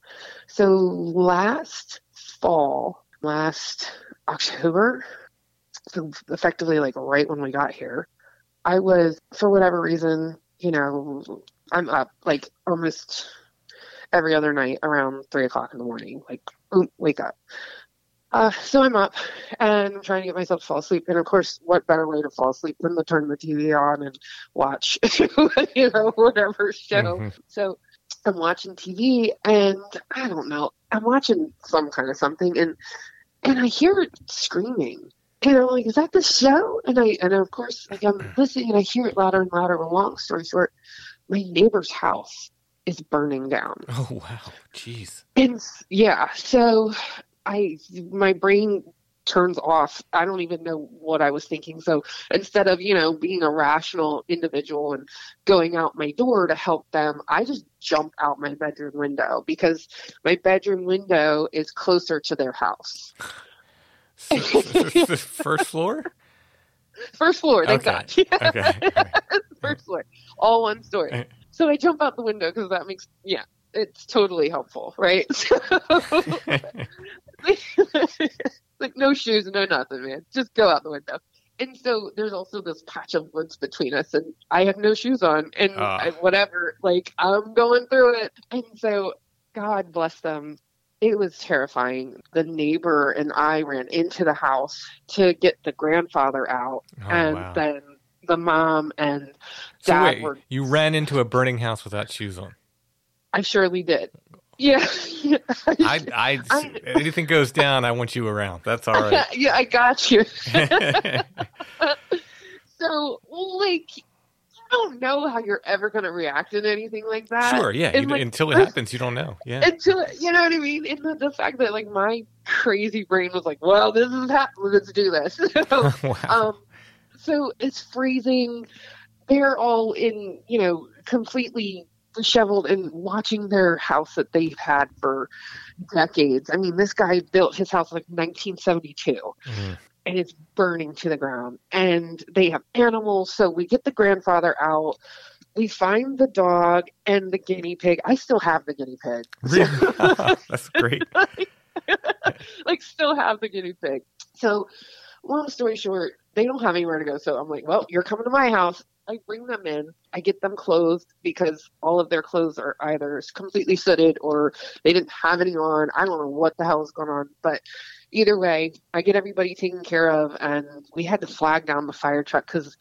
So, last fall, last October, so effectively like right when we got here, I was, for whatever reason, you know, I'm up like almost every other night around three o'clock in the morning. Like, wake up. Uh, so I'm up and I'm trying to get myself to fall asleep. And of course, what better way to fall asleep than to turn the TV on and watch, you know, whatever show. Mhm. So I'm watching TV and I don't know, I'm watching some kind of something and and I hear it screaming. And I'm like, is that the show? And I and of course like I'm listening and I hear it louder and louder. Well, long story short, my neighbor's house is burning down. Oh wow, jeez. And yeah, so I my brain turns off. I don't even know what I was thinking. So instead of, you know, being a rational individual and going out my door to help them, I just jump out my bedroom window because my bedroom window is closer to their house. First floor. First floor, thank Okay. God. Okay. First floor, all one story. Eh. So I jump out the window because that makes, yeah, it's totally helpful, right? like no shoes, no nothing, man. Just go out the window. And so there's also this patch of woods between us, and I have no shoes on, and Ah. I, whatever, like I'm going through it. And so, God bless them. It was terrifying. The neighbor and I ran into the house to get the grandfather out, Oh, and wow. then the mom and So dad wait, were. you ran into a burning house without shoes on. I surely did. Yeah. I, I, I- anything goes down, I want you around. That's all right. yeah, I got you. so like you don't know how you're ever going to react in anything like that. Sure, yeah. You- like, until it happens, you don't know. Yeah. until you know what I mean. And the, the fact that like my crazy brain was like, "Well, this is happening. Let's do this." So, wow. um, so it's freezing. They're all in, you know, completely disheveled and watching their house that they've had for decades. I mean, this guy built his house like 1972 Mhm. and it's burning to the ground. And they have animals, so we get the grandfather out. We find the dog and the guinea pig. I still have the guinea pig. Really? That's great. like still have the guinea pig. So long story short, they don't have anywhere to go. So I'm like, well, you're coming to my house. I bring them in. I get them clothed because all of their clothes are either completely sooted or they didn't have any on. I don't know what the hell is going on, but either way, I get everybody taken care of, and we had to flag down the fire truck because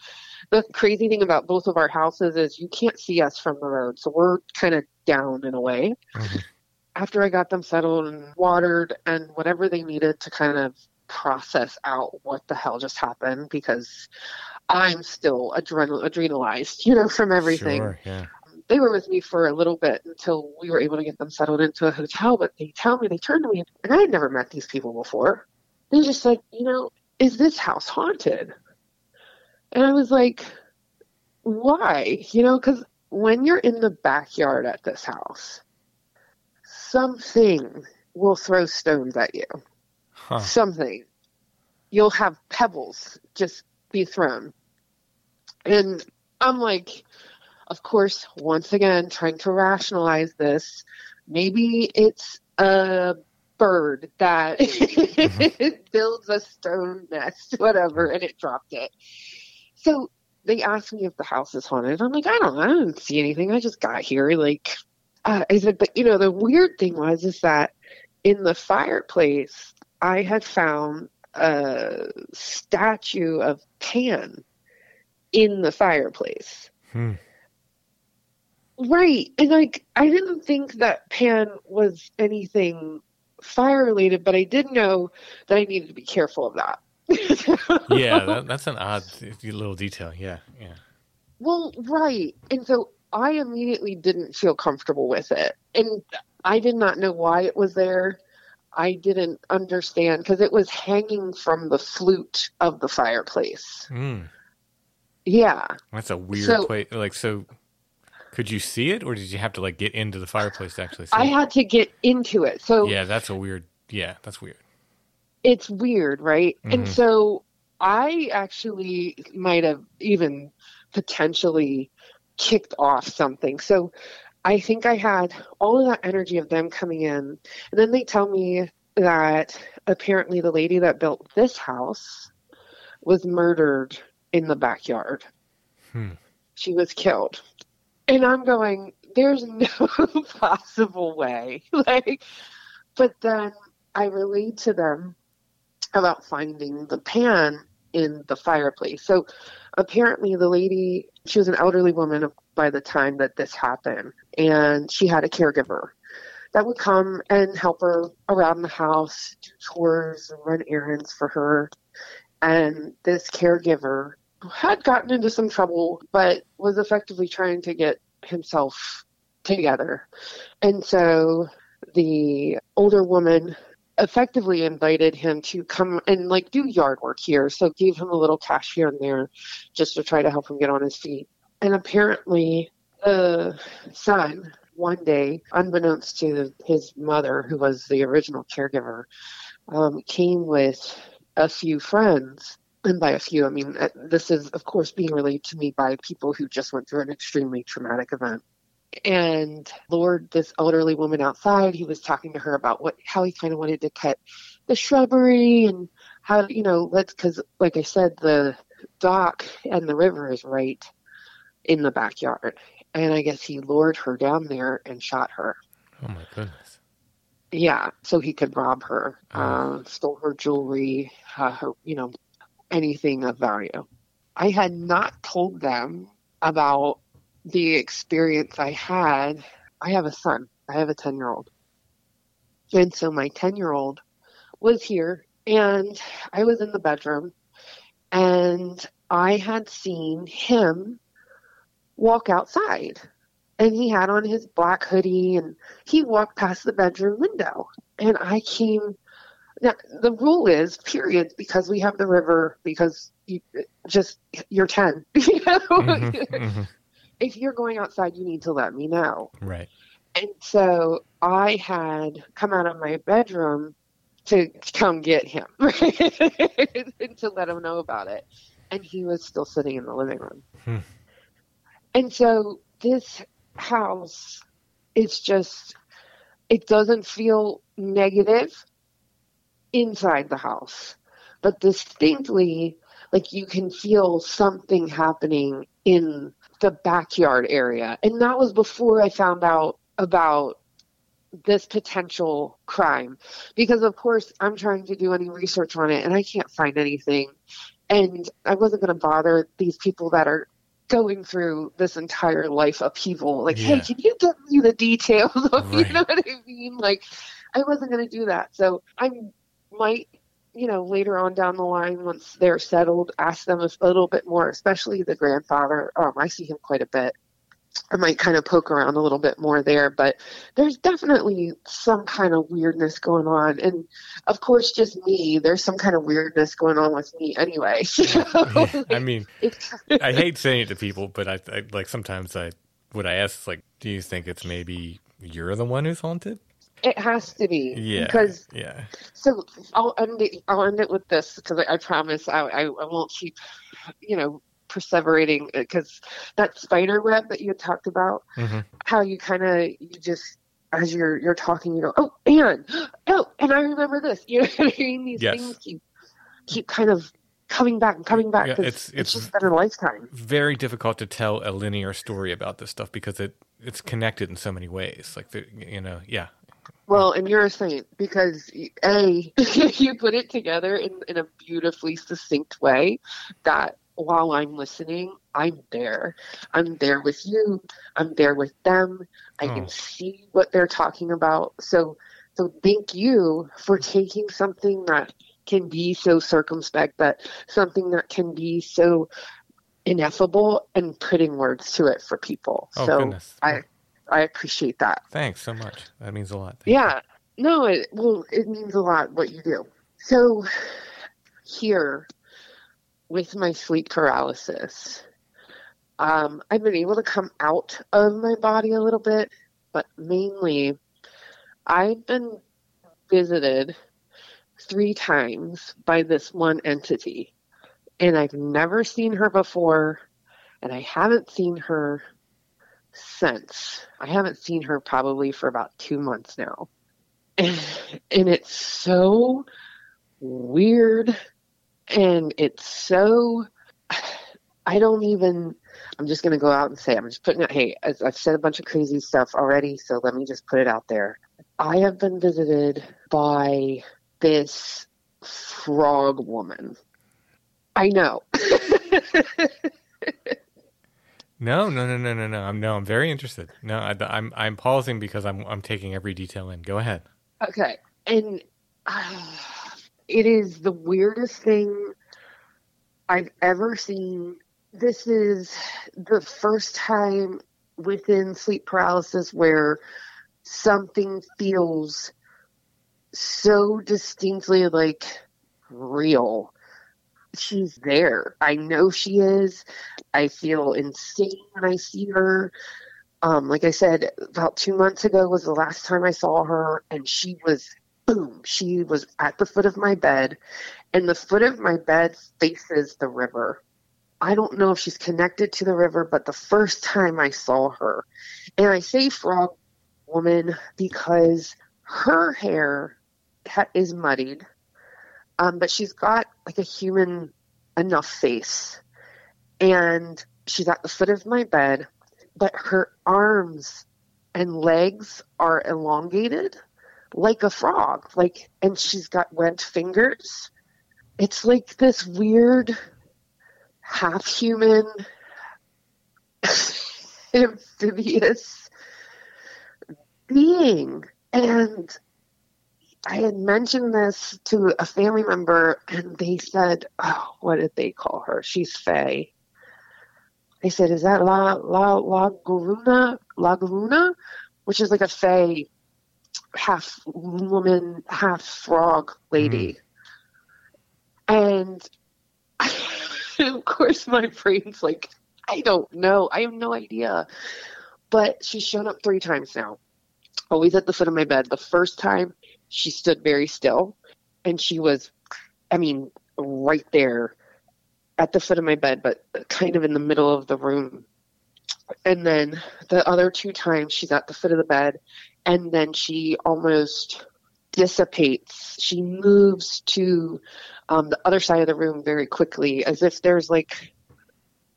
the crazy thing about both of our houses is you can't see us from the road, so we're kind of down in a way. Mhm. After I got them settled and watered and whatever they needed to kind of process out what the hell just happened because I'm still adrenal adrenalized, you know, from everything Sure, yeah. they were with me for a little bit until we were able to get them settled into a hotel. But they tell me, they turned to me, and I had never met these people before. They just said, you know, is this house haunted? And I was like, why? You know, because when you're in the backyard at this house, something will throw stones at you. Huh. Something. You'll have pebbles just be thrown. And I'm like, of course, once again, trying to rationalize this. Maybe it's a bird that builds a stone nest, whatever, and it dropped it. So they asked me if the house is haunted. I'm like, I don't, I didn't see anything. I just got here. Like, uh, I said, but you know, the weird thing was is that in the fireplace, I had found a statue of Pan in the fireplace. Hmm. Right. And like I didn't think that Pan was anything fire related, but I did know that I needed to be careful of that. Yeah, that, that's an odd little detail. Yeah, yeah. Well, right. And so I immediately didn't feel comfortable with it. And I did not know why it was there. I didn't understand because it was hanging from the flute of the fireplace. Mm. Yeah. That's a weird So- place. Like, so could you see it, or did you have to like get into the fireplace to actually see I it? had to get into it. So Yeah, that's a weird. Yeah, that's weird. it's weird, right? And Mhm. so I actually might have even potentially kicked off something. So I think I had all of that energy of them coming in. And then they tell me that apparently the lady that built this house was murdered in the backyard. Hmm. She was killed. And I'm going, there's no possible way. like, but then I relayed to them about finding the pan in the fireplace. So apparently, the lady, she was an elderly woman by the time that this happened, and she had a caregiver that would come and help her around the house, do chores, run errands for her. And this caregiver had gotten into some trouble, but was effectively trying to get himself together. And so the older woman effectively invited him to come and like do yard work here. So gave him a little cash here and there just to try to help him get on his feet. And apparently the son one day, unbeknownst to his mother, who was the original caregiver, um, came with a few friends. And by a few, I mean, uh, this is, of course, being relayed to me by people who just went through an extremely traumatic event and lured this elderly woman outside. He was talking to her about what how he kind of wanted to cut the shrubbery and how you know let's because like I said the dock and the river is right in the backyard, and I guess he lured her down there and shot her. Oh my goodness. Yeah, so he could rob her, Oh. uh, stole her jewelry, uh, her you know anything of value. I had not told them about the experience I had. I have a son. I have a 10 year old. And so my 10 year old was here and I was in the bedroom and I had seen him walk outside. And he had on his black hoodie and he walked past the bedroom window. And I came. Now, the rule is periods because we have the river because you just you're 10 you know? Mhm, mhm. if you're going outside you need to let me know Right. and so I had come out of my bedroom to come get him and to let him know about it. And he was still sitting in the living room. Hmm. And so this house, it's just, it doesn't feel negative inside the house, but distinctly, like you can feel something happening in the backyard area. And that was before I found out about this potential crime because of course I'm trying to do any research on it and I can't find anything and I wasn't going to bother these people that are going through this entire life upheaval. Like hey can you give me the details of you know what I mean? Like I wasn't going to do that. So I might you know later on down the line once they're settled ask them a little bit more especially the grandfather. Um I see him quite a bit I might kind of poke around a little bit more there, but there's definitely some kind of weirdness going on. And of course, just me, there's some kind of weirdness going on with me anyway. So, I mean, I hate saying it to people, but I, I like sometimes I what I ask is like, do you think it's maybe you're the one who's haunted? it has to be. Yeah. Because, yeah. so I'll end it, I'll end it with this because I, I promise I, I, I won't keep, you know, perseverating because that spider web that you had talked about, Mhm. how you kind of, you just, as you're you're talking, you go, oh, and oh, and I remember this. You know what I mean? These Yes. things keep keep kind of coming back and coming back. Yeah, it's- it's, it's- just been a lifetime. Very difficult to tell a linear story about this stuff because it it's connected in so many ways. Like the, you know, yeah, Well, and you're a saint because a you put it together in in a beautifully succinct way that while I'm listening, I'm there. I'm there with you. I'm there with them. I Oh. can see what they're talking about. So, so thank you for taking something that can be so circumspect, that something that can be so ineffable, and putting words to it for people. Oh, so goodness. I, I appreciate that. Thanks so much. That means a lot. Thank you. Yeah. No, it well, it means a lot what you do. So here with my sleep paralysis, um, I've been able to come out of my body a little bit, but mainly I've been visited three times by this one entity. And I've never seen her before, and I haven't seen her since. I haven't seen her probably for about two months now. And, and it's so weird. And it's so. I don't even. I'm just going to go out and say, I'm just putting it. Hey, as I've said a bunch of crazy stuff already, so let me just put it out there. I have been visited by this frog woman. I know. No, no, no, no, no, no. I'm no. I'm very interested. No, I, I'm I'm pausing because I'm I'm taking every detail in. Go ahead. Okay. And uh, it is the weirdest thing I've ever seen. This is the first time within sleep paralysis where something feels so distinctly like real. She's there. I know she is. I feel insane when I see her. Um, like I said, about two months ago was the last time I saw her, and she was boom. She was at the foot of my bed, and the foot of my bed faces the river. I don't know if she's connected to the river, but the first time I saw her, and I say frog woman because her hair ha- is muddied, um, but she's got like a human enough face, and she's at the foot of my bed, but her arms and legs are elongated like a frog like and she's got webbed fingers. It's like this weird half human amphibious being. And i had mentioned this to a family member and they said oh what did they call her? She's fae. They said, "Is that La La La Garuna La Garuna?" Which is like a fae, half woman, half frog lady. Mm-hmm. And of course, my brain's like, I don't know. I have no idea. But she's shown up three times now, always at the foot of my bed. The first time, she stood very still, and she was, I mean, right there at the foot of my bed, but kind of in the middle of the room. And then the other two times, she's at the foot of the bed, and then she almost dissipates. She moves to um, the other side of the room very quickly, as if there's like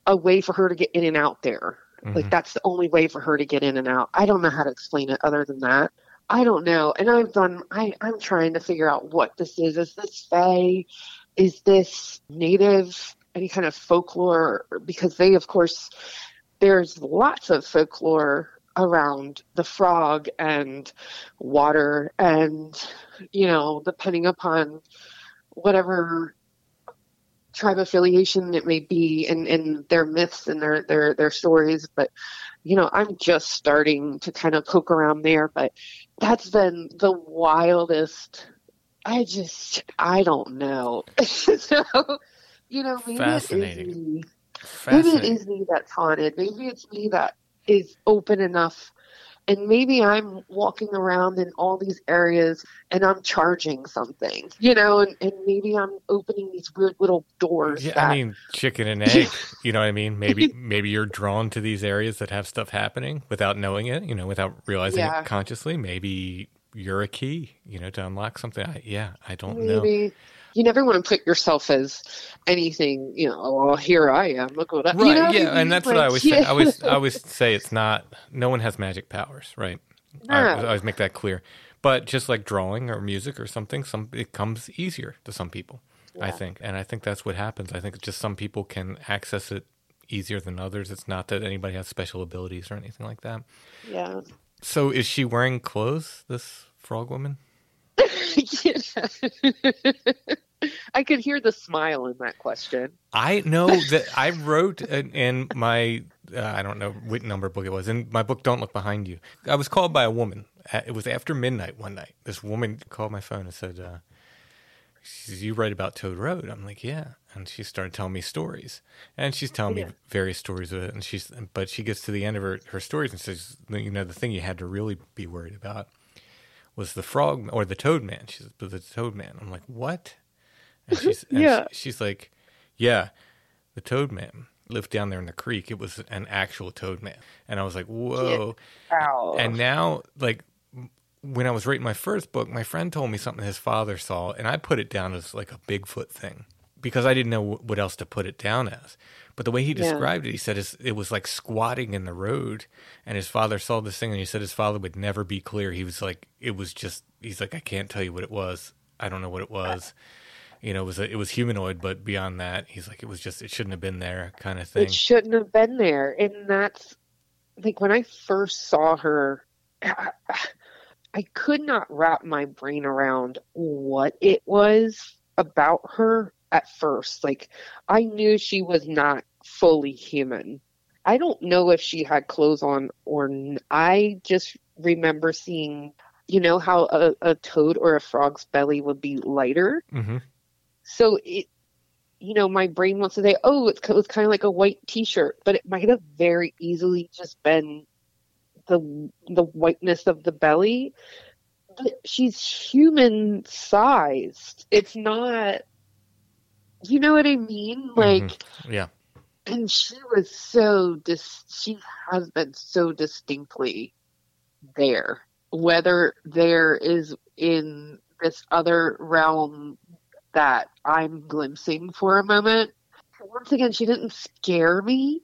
a way for her to get in and out there. Like that's the only way for her to get in and out. I don't know how to explain it other than that. I don't know. And I've done I, I'm trying to figure out what this is. Is this Fae? Is this native? Any kind of folklore? Because they of course there's lots of folklore around the frog and water and you know, depending upon whatever tribe affiliation it may be and, and their myths and their, their their stories. But you know i'm just starting to kind of poke around there. But that's been the wildest i just i don't know. So you know maybe it is Fascinating. me. Maybe it is me that's haunted. Maybe it's me that is open enough and maybe i'm walking around in all these areas and i'm charging something you know and, and maybe i'm opening these weird little doors Yeah, that, I mean, chicken and egg. You know what I mean? Maybe maybe you're drawn to these areas that have stuff happening without knowing it. You know, without realizing Yeah. it consciously. Maybe you're a key. You know, to unlock something. I, yeah, I don't know. You never want to put yourself as anything you know oh, well here i am look what I, Right? you know what I yeah, mean? and that's what I Like, always say. I always I always say it's not. No one has magic powers, right? I, No. I always make that clear. But just like drawing or music or something, some it comes easier to some people. I think, and I think that's what happens. I think just some people can access it easier than others. It's not that anybody has special abilities or anything like that. yeah So, is she wearing clothes? This frog woman? Yeah. I could hear the smile in that question. I know that I wrote in, in my uh, I don't know what number book it was in my book. Don't look behind you. I was called by a woman. Uh, It was after midnight one night. This woman called my phone and said, uh, she says, "You write about Toad Road?" I'm like, "Yeah." And she started telling me stories, and she's telling me various stories of it. And she's but she gets to the end of her her stories and says, "You know, the thing you had to really be worried about." Was the frog or the toad man? She says, "But the toad man." I'm like, "What?" And she's and Yeah. she- she's like, "Yeah, the toad man lived down there in the creek. It was an actual toad man." And I was like, "Whoa!" And now, like, when I was writing my first book, my friend told me something his father saw, and I put it down as like a Bigfoot thing because I didn't know what else to put it down as. But the way he Yeah. described it, he said it was like squatting in the road, and his father saw this thing, and he said his father would never be clear. He was like, it was just, he's like, I can't tell you what it was. I don't know what it was. You know, it was a, it was humanoid, but beyond that, he's like, it was just, it shouldn't have been there, kind of thing. It shouldn't have been there. And that's like when I first saw her, I could not wrap my brain around what it was about her at first. Like, I knew she was not fully human. I don't know if she had clothes on or n- I just remember seeing, you know, how a, a toad or a frog's belly would be lighter. hmm So it, you know, my brain wants to say, oh, it's, it was kind of like a white T-shirt, but it might have very easily just been the the whiteness of the belly. But she's human sized. It's not. You know what I mean? Mm-hmm. Like, Yeah. and she was so dis. She has been so distinctly there. Whether there is in this other realm that I'm glimpsing for a moment. Once again, she didn't scare me.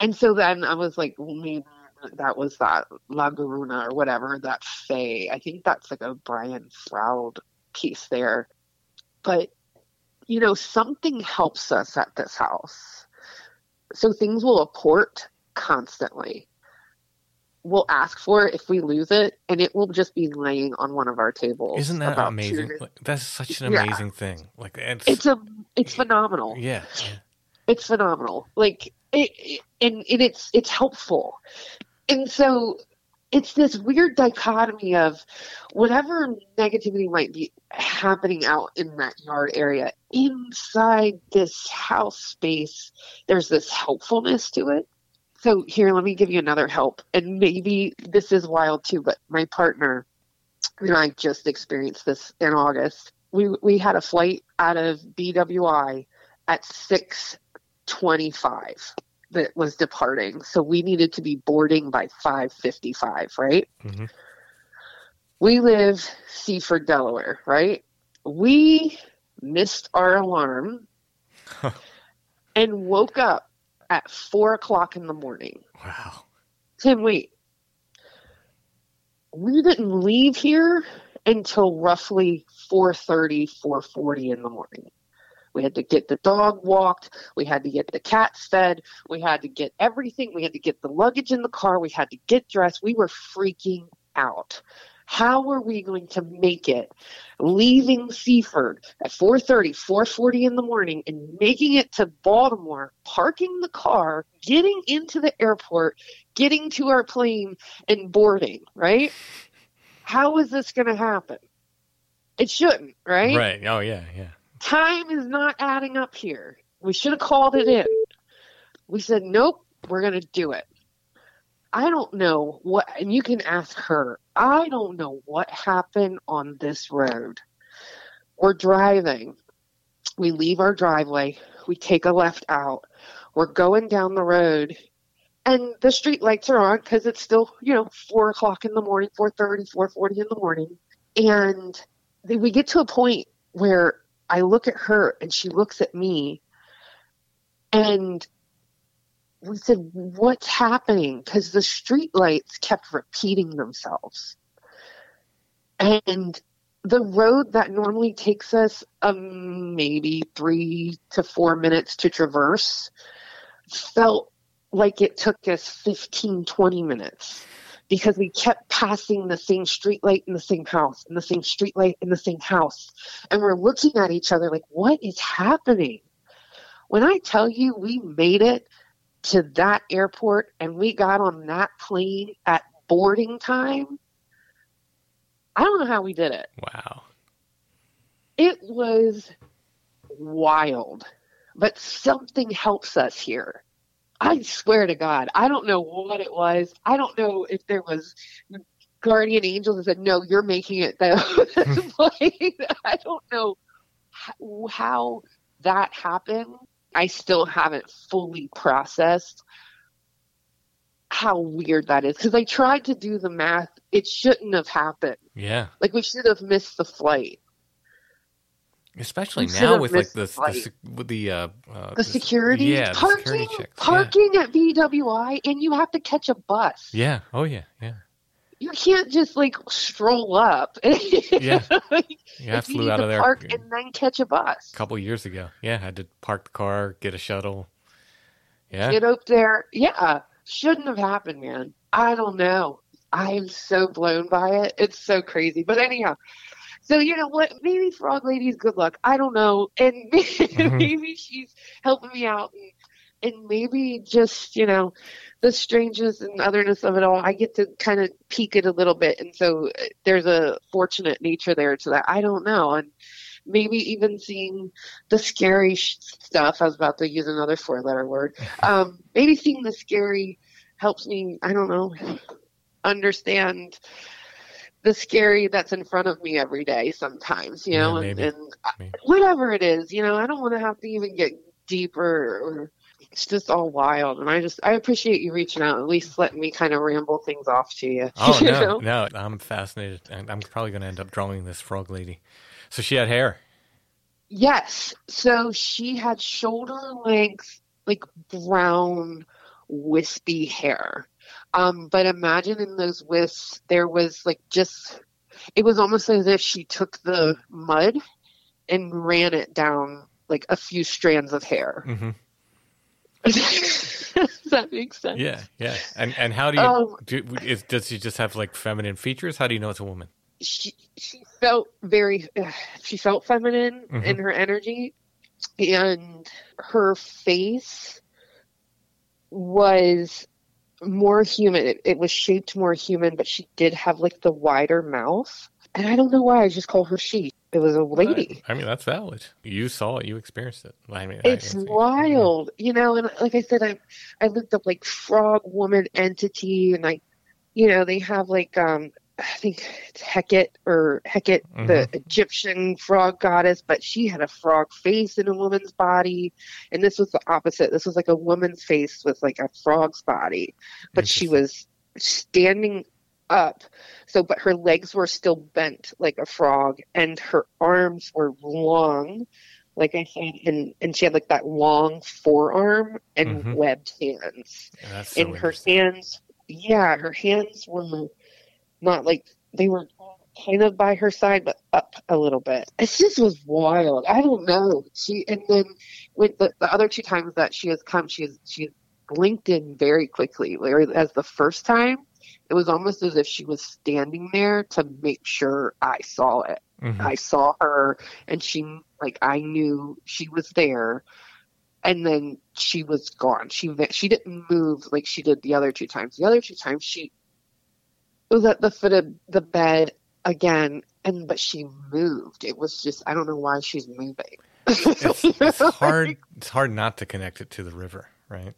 And so then I was like, well, maybe that was that La Garuna or whatever, that Fae. I think that's like a Brian Froud piece there. But, you know, something helps us at this house. So things will apport constantly. We'll ask for it if we lose it, and it will just be laying on one of our tables. Isn't that amazing? Like, that's such an Yeah. amazing thing. Like it's, It's a, it's phenomenal. yeah, yeah. It's phenomenal. Like it, it- and, and it's it's helpful and so it's this weird dichotomy of whatever negativity might be happening out in that yard area inside this house space there's this helpfulness to it. So here let me give you another help and maybe this is wild too but my partner and i just experienced this in august. We we had a flight out of bwi at 625 that was departing. So we needed to be boarding by 555 right? Hmm we live seaford delaware right? We missed our alarm and woke up at four o'clock in the morning. Wow. tim wait. We didn't leave here until roughly 4.30 4.40 in the morning we had to get the dog walked. We had to get the cat fed. We had to get everything. We had to get the luggage in the car. We had to get dressed. We were freaking out. How were we going to make it leaving seaford at 4.30 4.40 in the morning and making it to baltimore parking the car getting into the airport getting to our plane and boarding right? How is this going to happen? It shouldn't right? Right. Oh yeah, yeah. Time is not adding up here. We should have called it in. We said, nope, we're going to do it. I don't know what, and you can ask her, I don't know what happened on this road. We're driving. We leave our driveway. We take a left out. We're going down the road, and the street lights are on because it's still, you know, four o'clock in the morning, 4.30, 4.40 in the morning. And we get to a point where I look at her and she looks at me and we said, What's happening? Because the street lights kept repeating themselves. And the road that normally takes us um, maybe three to four minutes to traverse felt like it took us 15, 20 minutes because we kept passing the same street light in the same house and the same street light in the same house. And we're looking at each other like, what is happening? When I tell you we made it to that airport and we got on that plane at boarding time, I don't know how we did it. Wow. It was wild, but something helps us here. I swear to God, I don't know what it was. I don't know if there was guardian angels that said, "No, you're making it." Though, like, I don't know how, how that happened. I still haven't fully processed how weird that is because I tried to do the math. It shouldn't have happened. Yeah. Like we should have missed the flight. Especially should now with like the the the, flight. sec- with the uh, uh The security, Yeah, parking, security checks. Yeah. parking at BWI, and you have to catch a bus. Yeah. Oh yeah. Yeah. You can't just like stroll up. Yeah. Yeah. I you flew need out to of there park and then catch a bus. A couple years ago. Yeah. Had to park the car, get a shuttle. Yeah. Get up there. Yeah, shouldn't have happened, man. I don't know. I'm so blown by it. It's so crazy. But anyhow, so you know what? Maybe Frog Lady's good luck. I don't know, and maybe maybe she's helping me out, and, and maybe just you know the strangeness and otherness of it all. I get to kind of peek it a little bit, and so there's a fortunate nature there to that. I don't know, and maybe even seeing the scary sh- stuff. I was about to use another four-letter word. Um, maybe seeing the scary helps me. I don't know understand the scary that's in front of me every day sometimes you know Yeah, and, and I- whatever it is you know i don't want to have to even get deeper or it's just all wild and i just i appreciate you reaching out at least letting me kind of ramble things off to you Oh you no, know? no, I'm fascinated, and I'm probably going to end up drawing this frog lady. So she had hair. Yes. So she had shoulder length, like brown, wispy hair. Um, but imagine in those wisps, there was like just, it was almost as if she took the mud and ran it down like a few strands of hair. hmm Does that make sense? Yeah, yeah. And and how do you Um, do? Is, does she just have like feminine features? How do you know it's a woman? she she felt very she felt feminine in Mhm. her energy and her face was more human. It, it was shaped more human, but she did have like the wider mouth. And I don't know why I just call her she. It was a lady. I mean, that's valid. You saw it, you experienced it. I mean, It's I, wild, you know. And like I said, I I looked up like frog woman entity, and I, you know, they have like um I think it's Hecate or Hecate, the Egyptian frog goddess, but she had a frog face in a woman's body, and this was the opposite. This was like a woman's face with like a frog's body, but she was standing up. So, but her legs were still bent like a frog, and her arms were long, like I said, and and she had like that long forearm and Mhm. webbed hands. That's so and her hands, yeah, her hands were not like they were kind of by her side, but up a little bit. It just was wild. I don't know. She and then with the, the other two times that she has come, she has she has blinked in very quickly. Whereas as the first time, it was almost as if she was standing there to make sure I saw it. Mhm. I saw her, and she like I knew she was there. And then she was gone. She she didn't move like she did the other two times. The other two times she was at the foot of the bed again, and but she moved. It was just I don't know why she's moving. it's, it's hard. It's hard not to connect it to the river, right?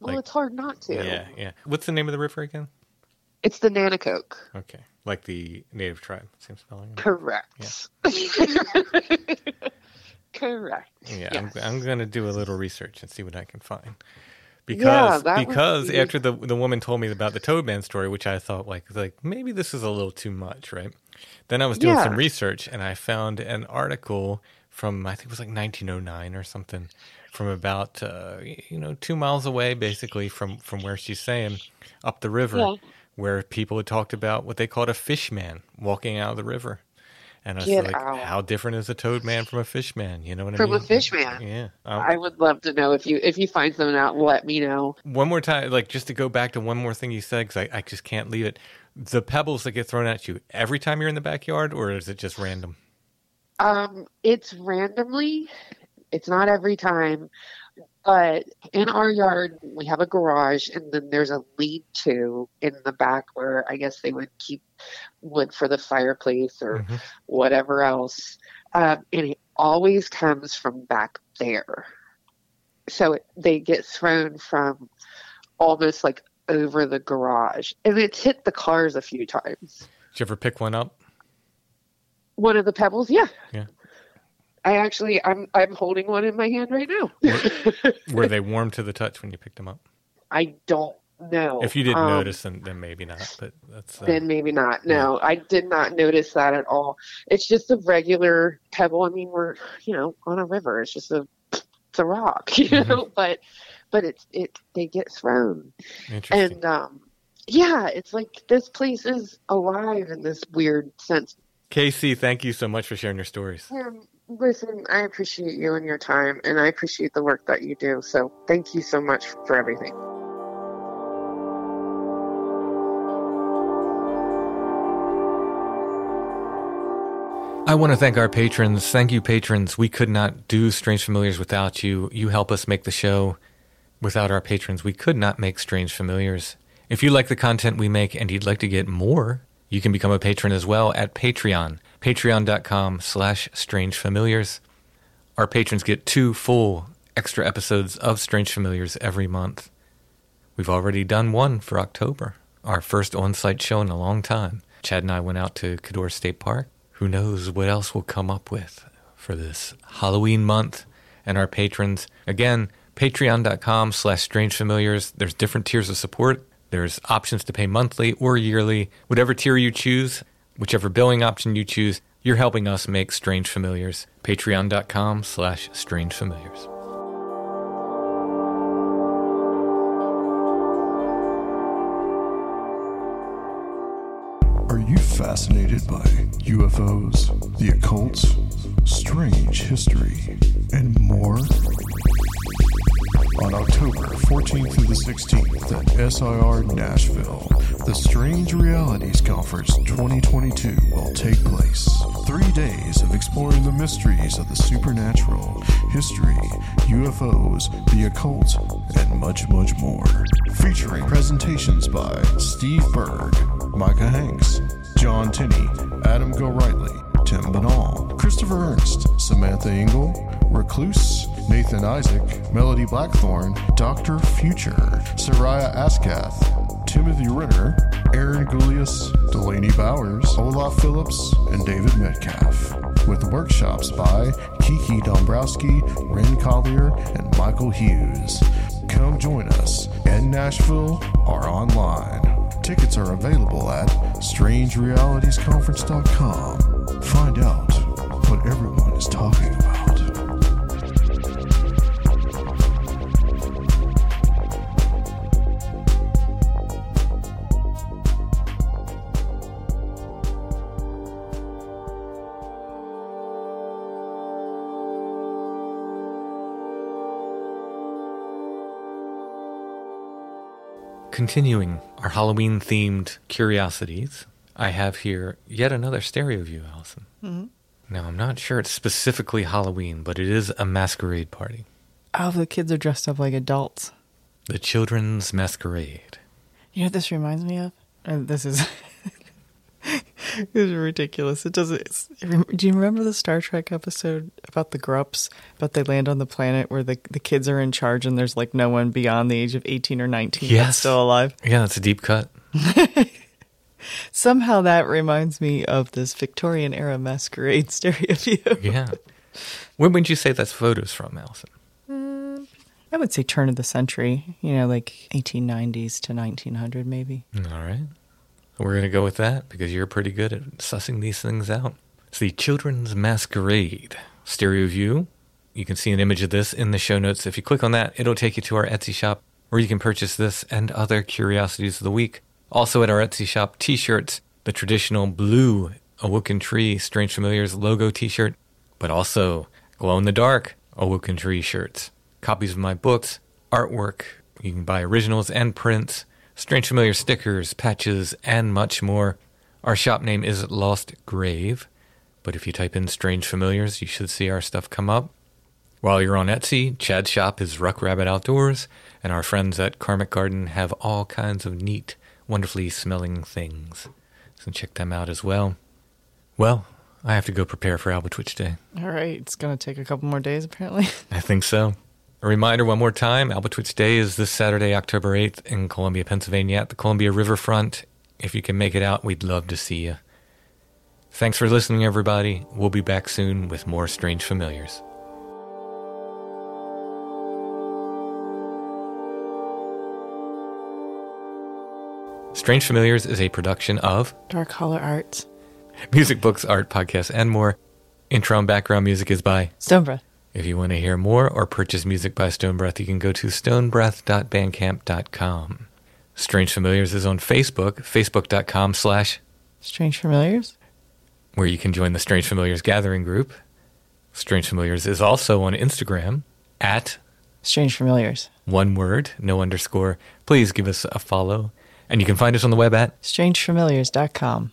Well, Like- it's hard not to. Yeah, yeah. What's the name of the river again? It's the Nanticoke. Okay, like the native tribe. Same spelling. Correct. Correct. Yeah, Yes. I'm, I'm gonna do a little research and see what I can find. Yeah, Because would because be- after the the woman told me about the Toadman story, which I thought like like maybe this is a little too much, right? Then I was doing some research and I found an article from I think it was like 1909 or something from about uh, you know two miles away, basically from from where she's saying up the river, Yeah. where people had talked about what they called a fish man walking out of the river. And I was Get like, out. how different is a toad man from a fish man? You know what I mean? From a fish man. Yeah. Um, I would love to know if you if you find something out. Let me know. one more time, like just to go back to one more thing you said, because I, I just can't leave it. The pebbles that get thrown at you every time you're in the backyard, or is it just random? Um, it's randomly. It's not every time, but in our yard we have a garage, and then there's a lean-to in the back where I guess they would keep wood for the fireplace or Mm-hmm. whatever else. Um, and it always comes from back there. So it, they get thrown from almost like over the garage, and it's hit the cars a few times. Did you ever pick one up? One of the pebbles, yeah. Yeah. I actually, I'm I'm holding one in my hand right now. Were they warm to the touch when you picked them up? I don't know. If you didn't Um, notice, then, then maybe not. But that's uh, then maybe not. No, I did not notice that at all. It's just a regular pebble. I mean, we're you know on a river. It's just a it's a rock, you Mm-hmm. know. But but it's it they get thrown, interesting. and um yeah, it's like this place is alive in this weird sense. Casey, thank you so much for sharing your stories. Um, listen, I appreciate you and your time, and I appreciate the work that you do. So thank you so much for everything. I want to thank our patrons. Thank you, patrons. We could not do Strange Familiars without you. You help us make the show. Without our patrons, we could not make Strange Familiars. If you like the content we make and you'd like to get more, you can become a patron as well at Patreon. Patreon.com slash Strange Familiars. Our patrons get two full extra episodes of Strange Familiars every month. We've already done one for October, our first on site show in a long time. Chad and I went out to Cador State Park. Who knows what else we'll come up with for this Halloween month and our patrons. Again, patreon.com slash strange familiars. There's different tiers of support. There's options to pay monthly or yearly. Whatever tier you choose, whichever billing option you choose, you're helping us make Strange Familiars. Patreon.com slash strange familiars. Are you fascinated by UFOs, the occult, strange history, and more? On October 14th through the 16th at SIR Nashville, the Strange Realities Conference 2022 will take place. Three days of exploring the mysteries of the supernatural, history, UFOs, the occult, and much, much more. Featuring presentations by Steve Berg, Micah Hanks, John Tenney, Adam Gorightly, Tim Binnall, Christopher Ernst, Samantha Engel, Recluse, Nathan Isaac, Melody Blackthorn, Dr. Future, Seriah Azkath, Timothy Renner, Aaron Gulyas, Delaney Bowers, Olav Phillips, and David Metcalf. With workshops by Kiki Dombrowski, Ren Collier, and Michael Hughes. Come join us in Nashville or online. Tickets are available at strangerealitiesconference.com. Find out what everyone is talking about. Continuing our Halloween themed curiosities, I have here yet another stereo view, Allison. Mhm. Now, I'm not sure it's specifically Halloween, but it is a masquerade party. Oh, the kids are dressed up like adults. The Children's Masquerade. You know what this reminds me of? And this is is ridiculous. It doesn't. It's, do you remember the Star Trek episode about the Grups? About they land on the planet where the the kids are in charge and there's like no one beyond the age of eighteen or nineteen that's still alive. Yeah, that's a deep cut. Somehow that reminds me of this Victorian era masquerade stereo view. Yeah. When would you say that's photos from, Allison? Mm, I would say turn of the century. You know, like eighteen nineties to nineteen hundred, maybe. All right. We're going to go with that because you're pretty good at sussing these things out. It's the Children's Masquerade stereo view. You can see an image of this in the show notes. If you click on that, it'll take you to our Etsy shop where you can purchase this and other curiosities of the week. Also at our Etsy shop, t shirts, the traditional blue Awoken Tree Strange Familiars logo t shirt, but also glow in the dark Awoken Tree shirts, copies of my books, artwork. You can buy originals and prints, Strange Familiar stickers, patches, and much more. Our shop name is Lost Grave, but if you type in Strange Familiars, you should see our stuff come up. While you're on Etsy, Chad's shop is Ruck Rabbit Outdoors, and our friends at Karmic Garden have all kinds of neat, wonderfully smelling things. So check them out as well. Well, I have to go prepare for Albatwitch Day. All right, it's gonna take a couple more days apparently. I think so. A reminder one more time Albatwitch Day is this Saturday, October 8th in Columbia, Pennsylvania at the Columbia Riverfront. If you can make it out, we'd love to see you. Thanks for listening, everybody. We'll be back soon with more Strange Familiars. Strange Familiars is a production of Dark Holler Arts. Music, Books, Art, Podcasts, and more. Intro and background music is by Stone Breath. If you want to hear more or purchase music by Stone Breath, you can go to stonebreath.bandcamp.com. Strange Familiars is on Facebook, facebook.com slash, Strange Familiars. where you can join the Strange Familiars gathering group. Strange Familiars is also on Instagram at Strange Familiars. one word, no underscore. Please give us a follow. And you can find us on the web at Strangefamiliars.com.